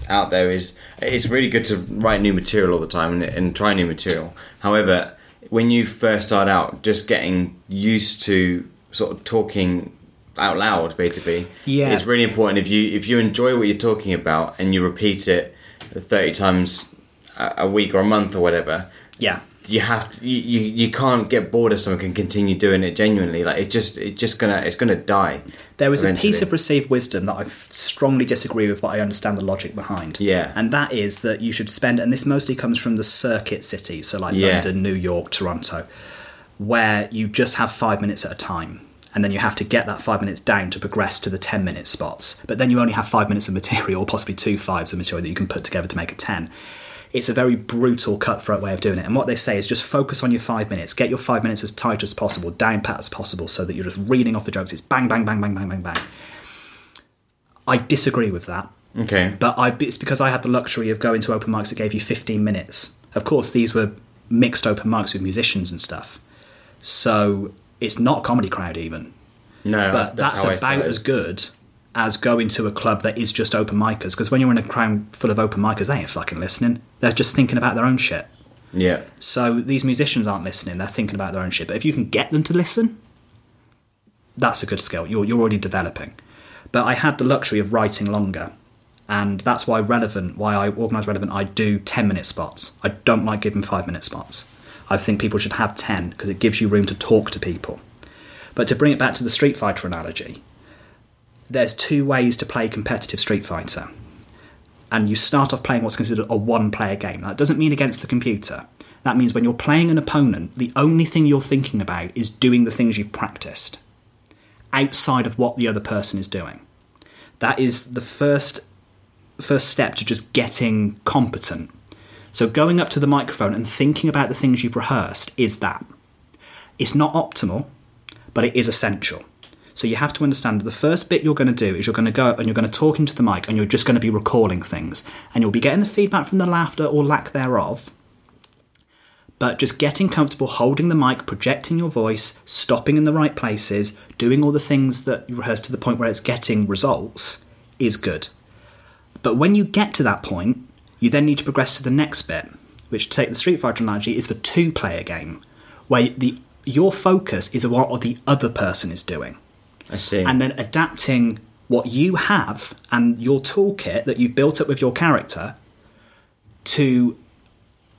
out there is it's really good to write new material all the time and, and try new material however when you first start out just getting used to sort of talking out loud basically Yeah. it's really important if you if you enjoy what you're talking about and you repeat it 30 times a a week or a month or whatever Yeah. you have to, you, you you can't get bored if someone can continue doing it genuinely. Like it just it just gonna it's gonna die. There was a piece of received wisdom that I strongly disagree with, but I understand the logic behind. Yeah. And that is that you should spend, and this mostly comes from the circuit cities, so like Yeah. London, New York, Toronto, where you just have five minutes at a time. And then you have to get that five minutes down to progress to the 10 minute spots. But then you only have five minutes of material, or [laughs] possibly two fives of material that you can put together to make a 10. It's a very brutal, cutthroat way of doing it. And what they say is just focus on your five minutes. Get your five minutes as tight as possible, down pat as possible, so that you're just reading off the jokes. It's bang, bang, bang, bang, bang, bang, bang. I disagree with that. Okay. But I, it's because I had the luxury of going to open mics that gave you 15 minutes. Of course, these were mixed open mics with musicians and stuff. So it's not a comedy crowd, even. No, But that's, I about as good as going to a club that is just open micers. Because when you're in a crowd full of open micers, they ain't fucking listening. They're just thinking about their own shit. Yeah. So these musicians aren't listening, they're thinking about their own shit. But if you can get them to listen, that's a good skill. You're, you're already developing. But I had the luxury of writing longer. And that's why relevant, why I organise relevant, I do 10 minute spots. I don't like giving five minute spots. I think people should have 10 because it gives you room to talk to people. But to bring it back to the Street Fighter analogy, there's two ways to play competitive Street Fighter and you start off playing what's considered a one player game. That doesn't mean against the computer. That means when you're playing an opponent, the only thing you're thinking about is doing the things you've practiced outside of what the other person is doing. That is the first first step to just getting competent. So going up to the microphone and thinking about the things you've rehearsed is that. It's not optimal, but it is essential. So you have to understand that the first bit you're going to do is you're going to go up and you're going to talk into the mic and you're just going to be recalling things. And you'll be getting the feedback from the laughter or lack thereof. But just getting comfortable holding the mic, projecting your voice, stopping in the right places, doing all the things that you rehearse to the point where it's getting results is good. But when you get to that point, you then need to progress to the next bit, which to take the Street Fighter analogy is the two player game, where the your focus is on what the other person is doing I see. and then adapting what you have and your toolkit that you've built up with your character to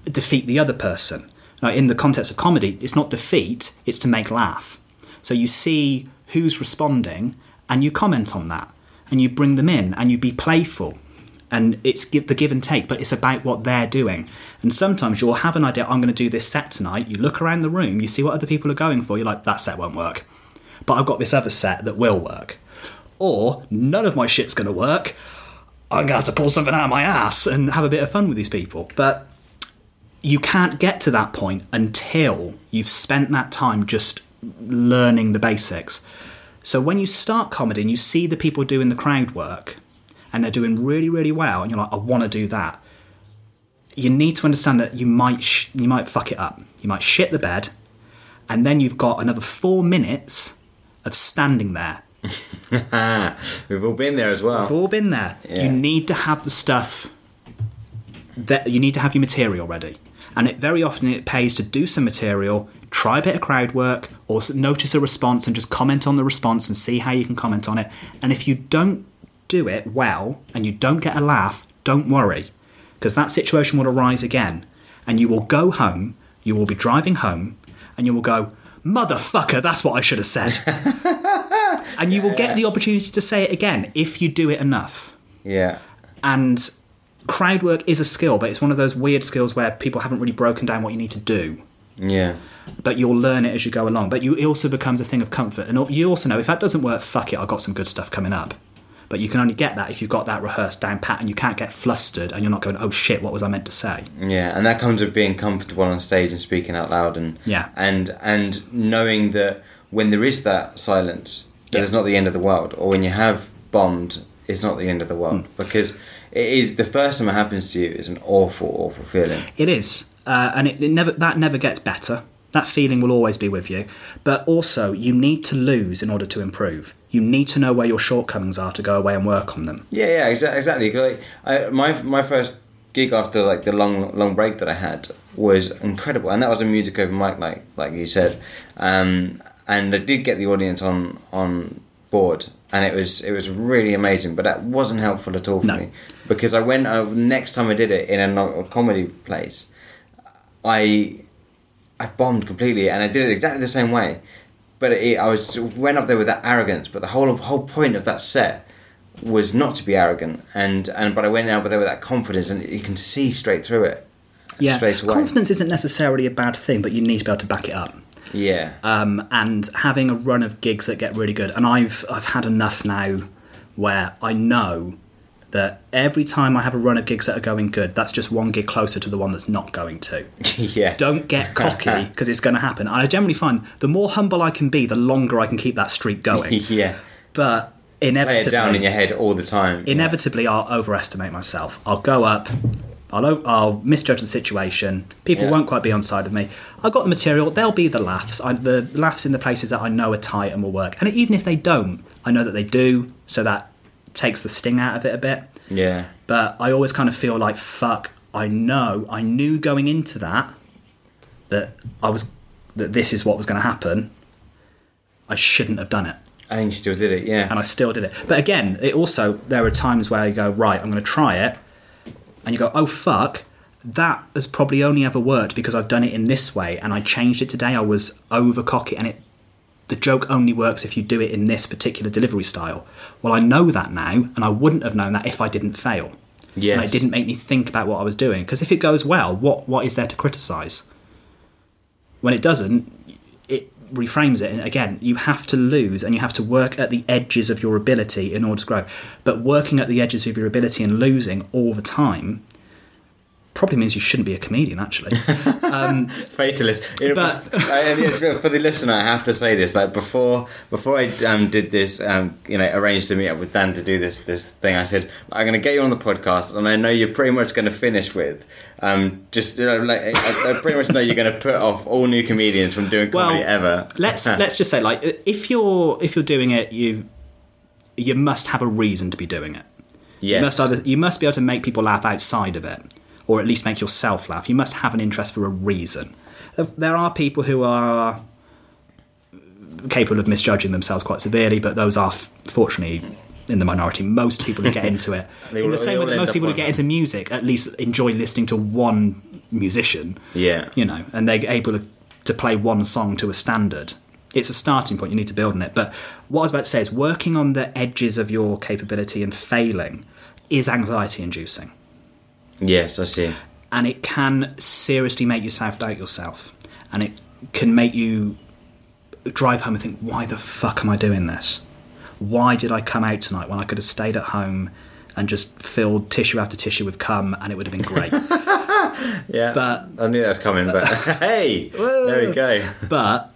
defeat the other person. Now, in the context of comedy, it's not defeat, it's to make laugh. So you see who's responding and you comment on that and you bring them in and you be playful. And it's give, the give and take, but it's about what they're doing. And sometimes you'll have an idea, I'm going to do this set tonight. You look around the room, you see what other people are going for, you're like, that set won't work but I've got this other set that will work. Or none of my shit's going to work. I'm going to have to pull something out of my ass and have a bit of fun with these people. But you can't get to that point until you've spent that time just learning the basics. So when you start comedy and you see the people doing the crowd work and they're doing really, really well, and you're like, I want to do that. You need to understand that you might sh- you might fuck it up. You might shit the bed, and then you've got another four minutes of standing there. [laughs] We've all been there as well. We've all been there. Yeah. You need to have the stuff that you need to have your material ready. And it very often it pays to do some material, try a bit of crowd work, or notice a response and just comment on the response and see how you can comment on it. And if you don't do it well and you don't get a laugh, don't worry, because that situation will arise again. And you will go home, you will be driving home, and you will go, Motherfucker, that's what I should have said. [laughs] and you will get the opportunity to say it again if you do it enough. Yeah. And crowd work is a skill, but it's one of those weird skills where people haven't really broken down what you need to do. Yeah. But you'll learn it as you go along. But you, it also becomes a thing of comfort. And you also know if that doesn't work, fuck it, I've got some good stuff coming up. But you can only get that if you've got that rehearsed down pat and you can't get flustered and you're not going, oh shit, what was I meant to say? Yeah, and that comes with being comfortable on stage and speaking out loud, and Yeah. and and knowing that when there is that silence, that Yeah. it's not the end of the world, or when you have bombed, it's not the end of the world, Hmm. because it is the first time it happens to you is an awful, awful feeling. It is, uh, and it, it never that never gets better. That feeling will always be with you. But also, you need to lose in order to improve. You need to know where your shortcomings are to go away and work on them. Yeah, yeah, exa- exactly. Like, I, my my first gig after like the long long break that I had was incredible, and that was a music open mic night, like you said, um, and I did get the audience on on board, and it was it was really amazing. But that wasn't helpful at all for No. me because I went uh, next time I did it in a, a comedy place. I I bombed completely, and I did it exactly the same way. But it, I was went up there with that arrogance. But the whole whole point of that set was not to be arrogant, and and but I went out there with that confidence, and you can see straight through it. Yeah, straight away. confidence isn't necessarily a bad thing, but you need to be able to back it up. Yeah, um, and having a run of gigs that get really good. And I've I've had enough now where I know that every time I have a run of gigs that are going good, that's just one gig closer to the one that's not going to. [laughs] yeah. Don't get cocky [laughs] because it's going to happen. I generally find the more humble I can be, the longer I can keep that streak going. [laughs] yeah. But Play inevitably, it down in your head all the time. inevitably, I'll overestimate myself. I'll go up. I'll, I'll misjudge the situation. People Yeah. won't quite be on side of me. I've got the material. There'll be the laughs. I, the laughs in the places that I know are tight and will work. And even if they don't, I know that they do. So that takes the sting out of it a bit. Yeah. But I always kind of feel like, fuck, I know, I knew going into that that I was, that this is what was going to happen. I shouldn't have done it I think you still did it. Yeah. and I still did it. But again, it also there are times where you go right, I'm going to try it, and you go, oh fuck, that has probably only ever worked because I've done it in this way, and I changed it today. I was over cocky, and it the joke only works if you do it in this particular delivery style. Well, I know that now, and I wouldn't have known that if I didn't fail. yes. And it didn't make me think about what I was doing. Because if it goes well, what what is there to criticise? When it doesn't, it reframes it. And again, you have to lose and you have to work at the edges of your ability in order to grow. But working at the edges of your ability and losing all the time probably means you shouldn't be a comedian, actually. [laughs] fatalist. You know, But- bef- [laughs] I- and yes, for the listener, I have to say this: like before, before I um, did this, um, you know, arranged to meet up with Dan to do this this thing, I said I'm going to get you on the podcast, and I know you're pretty much going to finish with. Um, just you know, like I, I pretty much know you're going to put off all new comedians from doing comedy Well, ever. let's [laughs] let's just say like if you're if you're doing it, you you must have a reason to be doing it. You yes, must either you must be able to make people laugh outside of it, or at least make yourself laugh. You must have an interest for a reason. There are people who are capable of misjudging themselves quite severely, but those are f- fortunately in the minority. Most people who get into it, [laughs] in the same way that most people who get that. into music at least enjoy listening to one musician yeah, you know, and they're able to, to play one song to a standard. It's a starting point. You need to build on it. But what I was about to say is working on the edges of your capability and failing is anxiety inducing. Yes, I see. And it can seriously make you self doubt yourself. And it can make you drive home and think, why the fuck am I doing this? Why did I come out tonight when I could have stayed at home and just filled tissue after tissue with cum and it would have been great? [laughs] Yeah, But- I knew that was coming. But [laughs] hey, there we go. But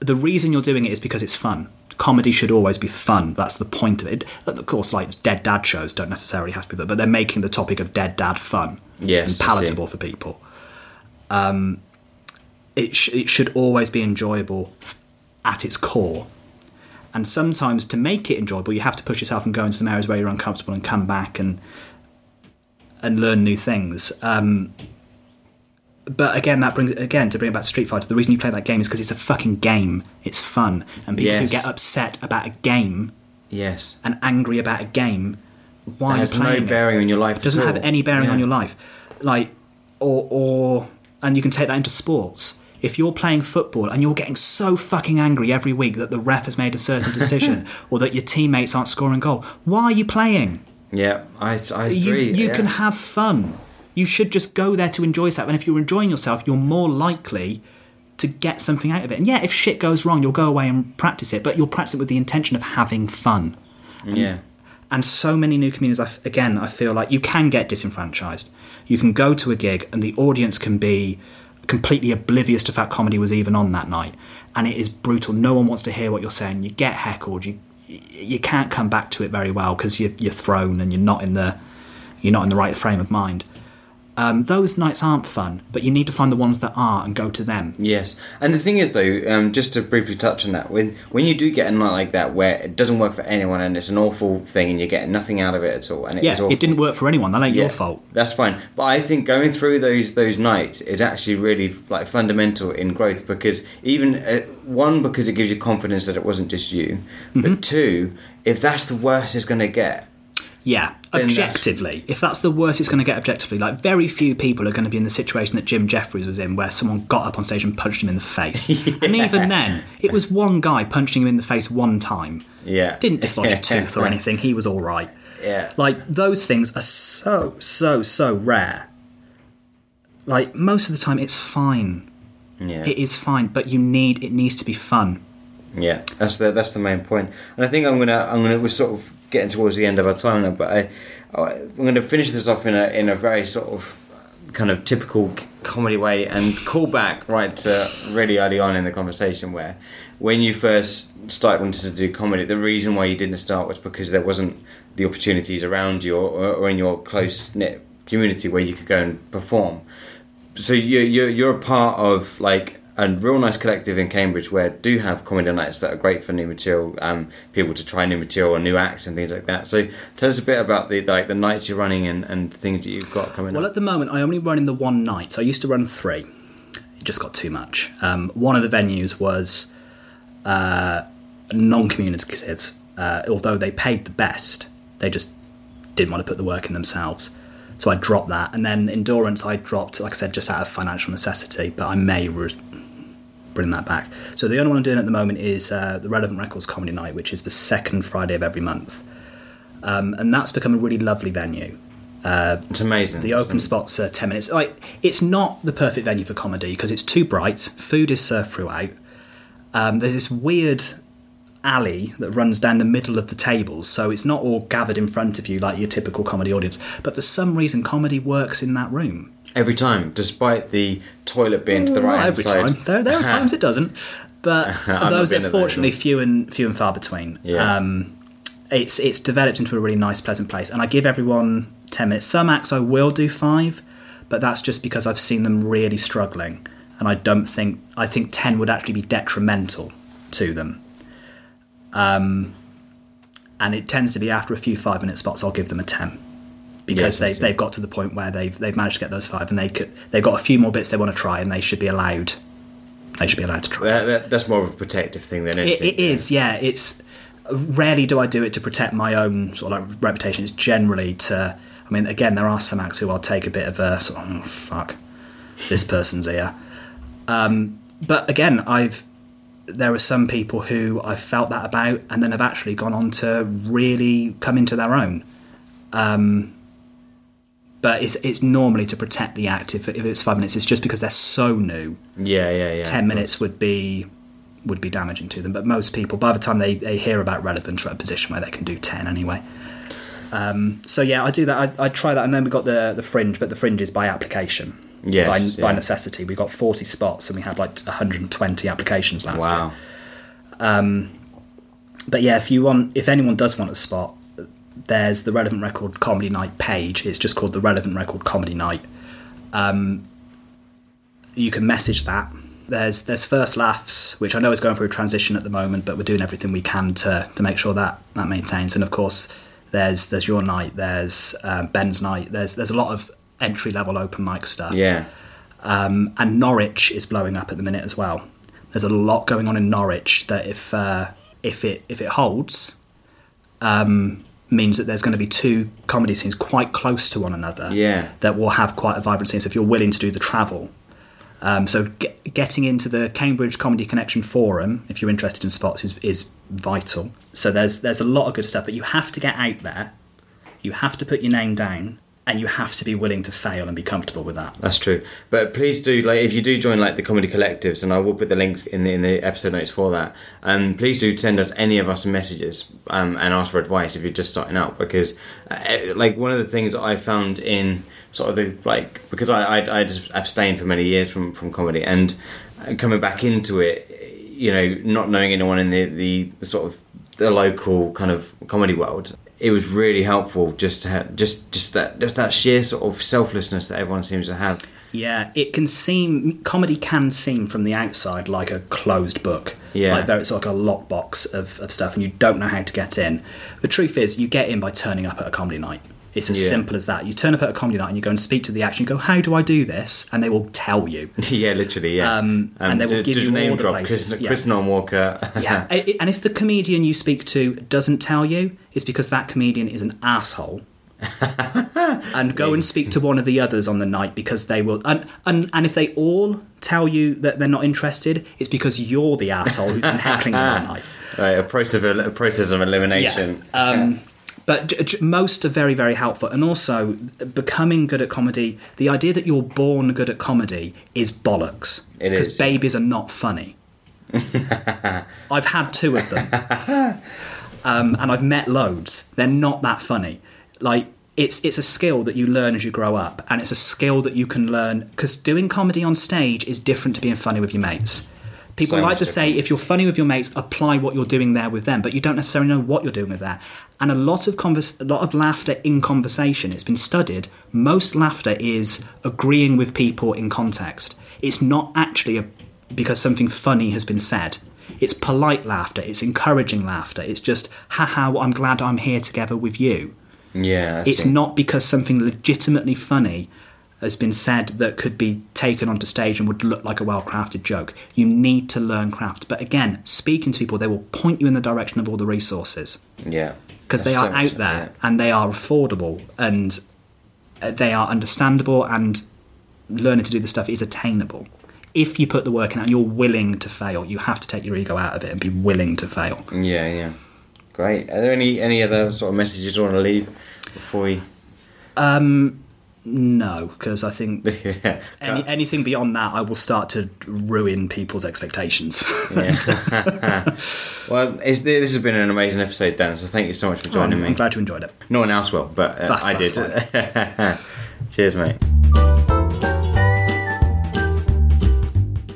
the reason you're doing it is because it's fun. Comedy should always be fun. That's the point of it. Of course, like dead dad shows don't necessarily have to be that, but they're making the topic of dead dad fun Yes, and palatable for people. Um, it sh- it should always be enjoyable at its core. And sometimes to make it enjoyable, you have to push yourself and go into some areas where you're uncomfortable and come back and and learn new things. Um, but again, that brings again to bring it back to Street Fighter. The reason you play that game is because it's a fucking game. It's fun, and people who get upset about a game Yes, and angry about a game, why you has no playing it? bearing on your life. It doesn't have any bearing Yeah. on your life. Like, or, or, and you can take that into sports. If you're playing football and you're getting so fucking angry every week that the ref has made a certain [laughs] decision or that your teammates aren't scoring goal, why are you playing? Yeah, I, I You, agree. you yeah. can have fun. You should just go there to enjoy yourself. And if you're enjoying yourself, you're more likely to get something out of it. And yeah, if shit goes wrong, you'll go away and practice it, but you'll practice it with the intention of having fun. Yeah. And so many new comedians, I again, I feel like you can get disenfranchised. You can go to a gig and the audience can be completely oblivious to fact comedy was even on that night, and it is brutal. No one wants to hear what you're saying. You get heckled. You you can't come back to it very well because you're, you're thrown and you're not in the you're not in the right frame of mind. Um, those nights aren't fun, but you need to find the ones that are and go to them. Yes, and the thing is, though, um, just to briefly touch on that, when when you do get a night like that where it doesn't work for anyone and it's an awful thing and you're getting nothing out of it at all, and it Yeah, is awful, it didn't work for anyone. That ain't yeah, your fault. That's fine, but I think going through those those nights is actually really like fundamental in growth because even uh, one because it gives you confidence that it wasn't just you, Mm-hmm. but two, if that's the worst it's going to get, Yeah, that's- objectively, if that's the worst it's going to get objectively, like very few people are going to be in the situation that Jim Jefferies was in, where someone got up on stage and punched him in the face. [laughs] And even then, it was one guy punching him in the face one time. Yeah. Didn't dislodge a tooth or [laughs] anything. He was all right. Yeah. Like those things are so so so rare. Like most of the time, it's fine. Yeah. It is fine, but you need it needs to be fun. Yeah, that's the that's the main point. And I think I'm gonna I'm gonna we're sort of getting towards the end of our time now, but I, I I'm gonna finish this off in a in a very sort of kind of typical comedy way and call back right to really early on in the conversation where when you first started wanting to do comedy, the reason why you didn't start was because there wasn't the opportunities around you or, or in your close knit community where you could go and perform. So you you're, you're a part of like a real nice collective in Cambridge where do have comedy nights that are great for new material, um, people to try new material or new acts and things like that. So tell us a bit about the like the nights you're running and, and things that you've got coming Well, up. at the moment, I only run in the one night. I used to run three. It just got too much. Um, one of the venues was uh, non-communicative. Uh, although they paid the best, they just didn't want to put the work in themselves. So I dropped that, and then endurance I dropped, like I said, just out of financial necessity. But I may re- bring that back. So the only one I'm doing at the moment is uh, the Relevant Records Comedy Night, which is the second Friday of every month, um, and that's become a really lovely venue. It's amazing. The open spots are 10 minutes. Like, it's not the perfect venue for comedy because it's too bright. Food is served throughout. Um, there's this weird alley that runs down the middle of the tables, so it's not all gathered in front of you like your typical comedy audience. But for some reason, comedy works in that room. Every time, despite the toilet being to the right hand every side. time. There, there are [laughs] times it doesn't, but [laughs] those are at those fortunately few and few and far between. Yeah. Um, it's it's developed into a really nice, pleasant place, and I give everyone ten minutes. Some acts I will do five, but that's just because I've seen them really struggling, and I don't think I think ten would actually be detrimental to them. Um, and it tends to be after a few five minute spots, I'll give them a ten because Yes, they, they've got to the point where they've they've managed to get those five, and they could they've got a few more bits they want to try, and they should be allowed. They should be allowed to try. That, that, that's more of a protective thing than It, anything. it is, yeah. It's rarely do I do it to protect my own sort of like reputation. It's generally to. I mean, again, there are some acts who I'll take a bit of a sort of, oh, fuck, this person's here. Um, but again, I've there are some people who I've felt that about, and then have actually gone on to really come into their own. Um, but it's it's normally to protect the act. If, if it's five minutes, it's just because they're so new Yeah, yeah, yeah. ten minutes would be would be damaging to them. But most people, by the time they, they hear about relevance, are at a position where they can do ten anyway. Um, so yeah, I do that. I, I try that, and then we got the the fringe, but the fringe is by application. Yes, by, by necessity. We got forty spots, and we had like 120 applications last year. Wow. But yeah, if you want, if anyone does want a spot, there's the Relevant Record Comedy Night page. It's just called the Relevant Record Comedy Night. Um, you can message that. There's there's First Laughs, which I know is going through a transition at the moment, but we're doing everything we can to to make sure that that maintains. And of course, there's there's your night, there's um, Ben's night. There's there's a lot of entry level open mic stuff Yeah. um, and Norwich is blowing up at the minute as well. There's a lot going on in Norwich that if uh, if it if it holds, um, means that there's going to be two comedy scenes quite close to one another. Yeah. that will have quite a vibrant scene. So if you're willing to do the travel. Um, so get, getting into the Cambridge Comedy Connection forum, if you're interested in spots, is, is vital. So there's there's a lot of good stuff, but you have to get out there. You have to put your name down, and you have to be willing to fail and be comfortable with that. That's true. But please do like if you do join like the comedy collectives, and I will put the link in the in the episode notes for that. Um, please do send us any of us messages um, and ask for advice if you're just starting out because uh, like one of the things I found in sort of the like because I I, I just abstained for many years from from comedy and uh, coming back into it, you know, not knowing anyone in the the, the sort of the local kind of comedy world it was really helpful just to have, just just that just that sheer sort of selflessness that everyone seems to have. Yeah, it can seem comedy can seem from the outside like a closed book. Yeah. like there it's like a lockbox of, of stuff, and you don't know how to get in. The truth is, you get in by turning up at a comedy night. It's as Yeah. simple as that. You turn up at a comedy night and you go and speak to the actor. You go, "How do I do this?" And they will tell you. [laughs] yeah, literally, yeah. Um, and they will did- give did you name all the drop places, Chris, yeah. Chris Nolan Walker. [laughs] Yeah, and if the comedian you speak to doesn't tell you, it's because that comedian is an asshole. [laughs] and go and speak to one of the others on the night because they will. And, and and if they all tell you that they're not interested, it's because you're the asshole who's been heckling them all night. right, a process of a process of elimination. Um, but most are very, very helpful. And also, becoming good at comedy, the idea that you're born good at comedy is bollocks. It Because babies are not funny. [laughs] I've had two of them. um, and I've met loads. They're not that funny. Like, it's, it's a skill that you learn as you grow up, and it's a skill that you can learn because doing comedy on stage is different to being funny with your mates. People So like to say, if you're funny with your mates, apply what you're doing there with them, but you don't necessarily know what you're doing with that. And a lot of convers- a lot of laughter in conversation, it's been studied. Most laughter is agreeing with people in context. It's not actually a, because something funny has been said. It's polite laughter. It's encouraging laughter. It's just, haha, I'm glad I'm here together with you. yeah, I It's see. not because something legitimately funny has been said that could be taken onto stage and would look like a well crafted joke. You need to learn craft. But again, speaking to people, they will point you in the direction of all the resources yeah because they are so out there and they are affordable and uh, they are understandable and learning to do the stuff is attainable. If you put the work in and you're willing to fail, you have to take your ego out of it and be willing to fail. Yeah, yeah. Great. Are there any any other sort of messages you want to leave before we? No, because I think [laughs] yeah. Any, anything beyond that, I will start to ruin people's expectations. Yeah. [laughs] well, it's, this has been an amazing episode, Dan. So thank you so much for joining I'm, me. I'm glad you enjoyed it. No one else will, but uh, That's- I that's did. [laughs] Cheers, mate.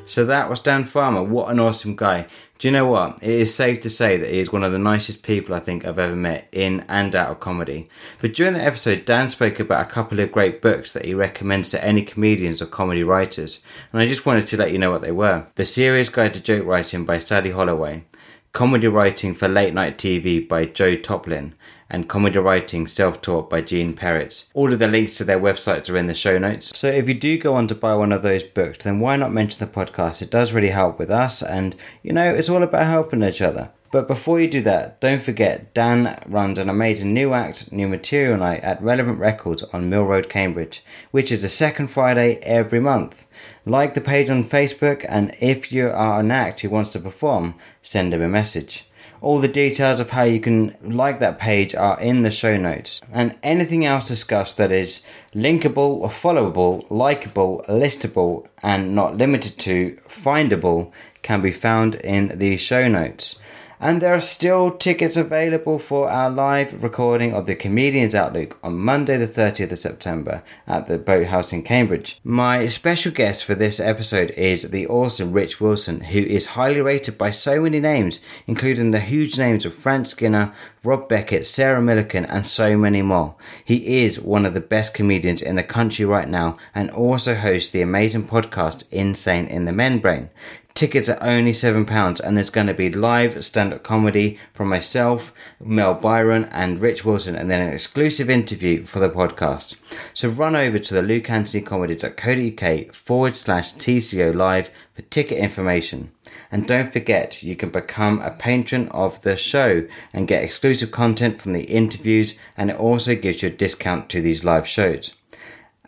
So that was Dan Farmer. What an awesome guy. Do you know what? It is safe to say that he is one of the nicest people I think I've ever met in and out of comedy. But during the episode, Dan spoke about a couple of great books that he recommends to any comedians or comedy writers, and I just wanted to let you know what they were. The Serious Guide to Joke Writing by Sally Holloway, Comedy Writing for Late Night TV by Joe Toplyn, and Comedy Writing Self Taught by Gene Perritz. All of the links to their websites are in the show notes. So if you do go on to buy one of those books, then why not mention the podcast? It does really help with us, and you know, it's all about helping each other. But before you do that, don't forget Dan runs an amazing new act, new material night at Relevant Records on Mill Road, Cambridge, which is the second Friday every month. Like the page on Facebook, and if you are an act who wants to perform, send him a message. All the details of how you can like that page are in the show notes. And anything else discussed that is linkable, or followable, likable, listable, and not limited to findable can be found in the show notes. And there are still tickets available for our live recording of the Comedians Outluke on Monday, the 30th of September at the Boathouse in Cambridge. My special guest for this episode is the awesome Rich Wilson, who is highly rated by so many names, including the huge names of Frank Skinner, Rob Beckett, Sarah Millican, and so many more. He is one of the best comedians in the country right now and also hosts the amazing podcast Insane in the Membrane. Tickets are only £7 and there's going to be live stand up comedy from myself, Mel Byron, and Rich Wilson, and then an exclusive interview for the podcast. So run over to the lukeanthonycomedy.co.uk forward slash TCO live for ticket information. And don't forget, you can become a patron of the show and get exclusive content from the interviews, and it also gives you a discount to these live shows.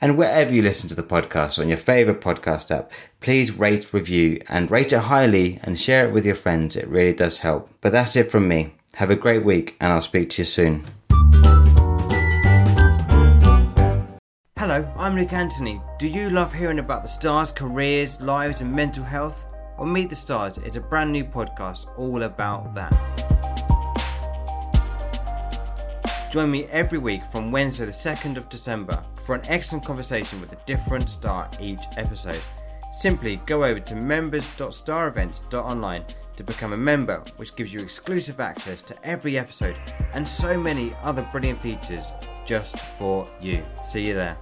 And wherever you listen to the podcast on your favourite podcast app, please rate, review, and rate it highly and share it with your friends. It really does help. But that's it from me. Have a great week, and I'll speak to you soon. Hello, I'm Luke Anthony. Do you love hearing about the stars' careers, lives, and mental health? Well, Meet the Stars is a brand new podcast all about that. Join me every week from Wednesday, the 2nd of December, for an excellent conversation with a different star each episode. Simply go over to members.starevents.online to become a member, which gives you exclusive access to every episode and so many other brilliant features just for you. See you there.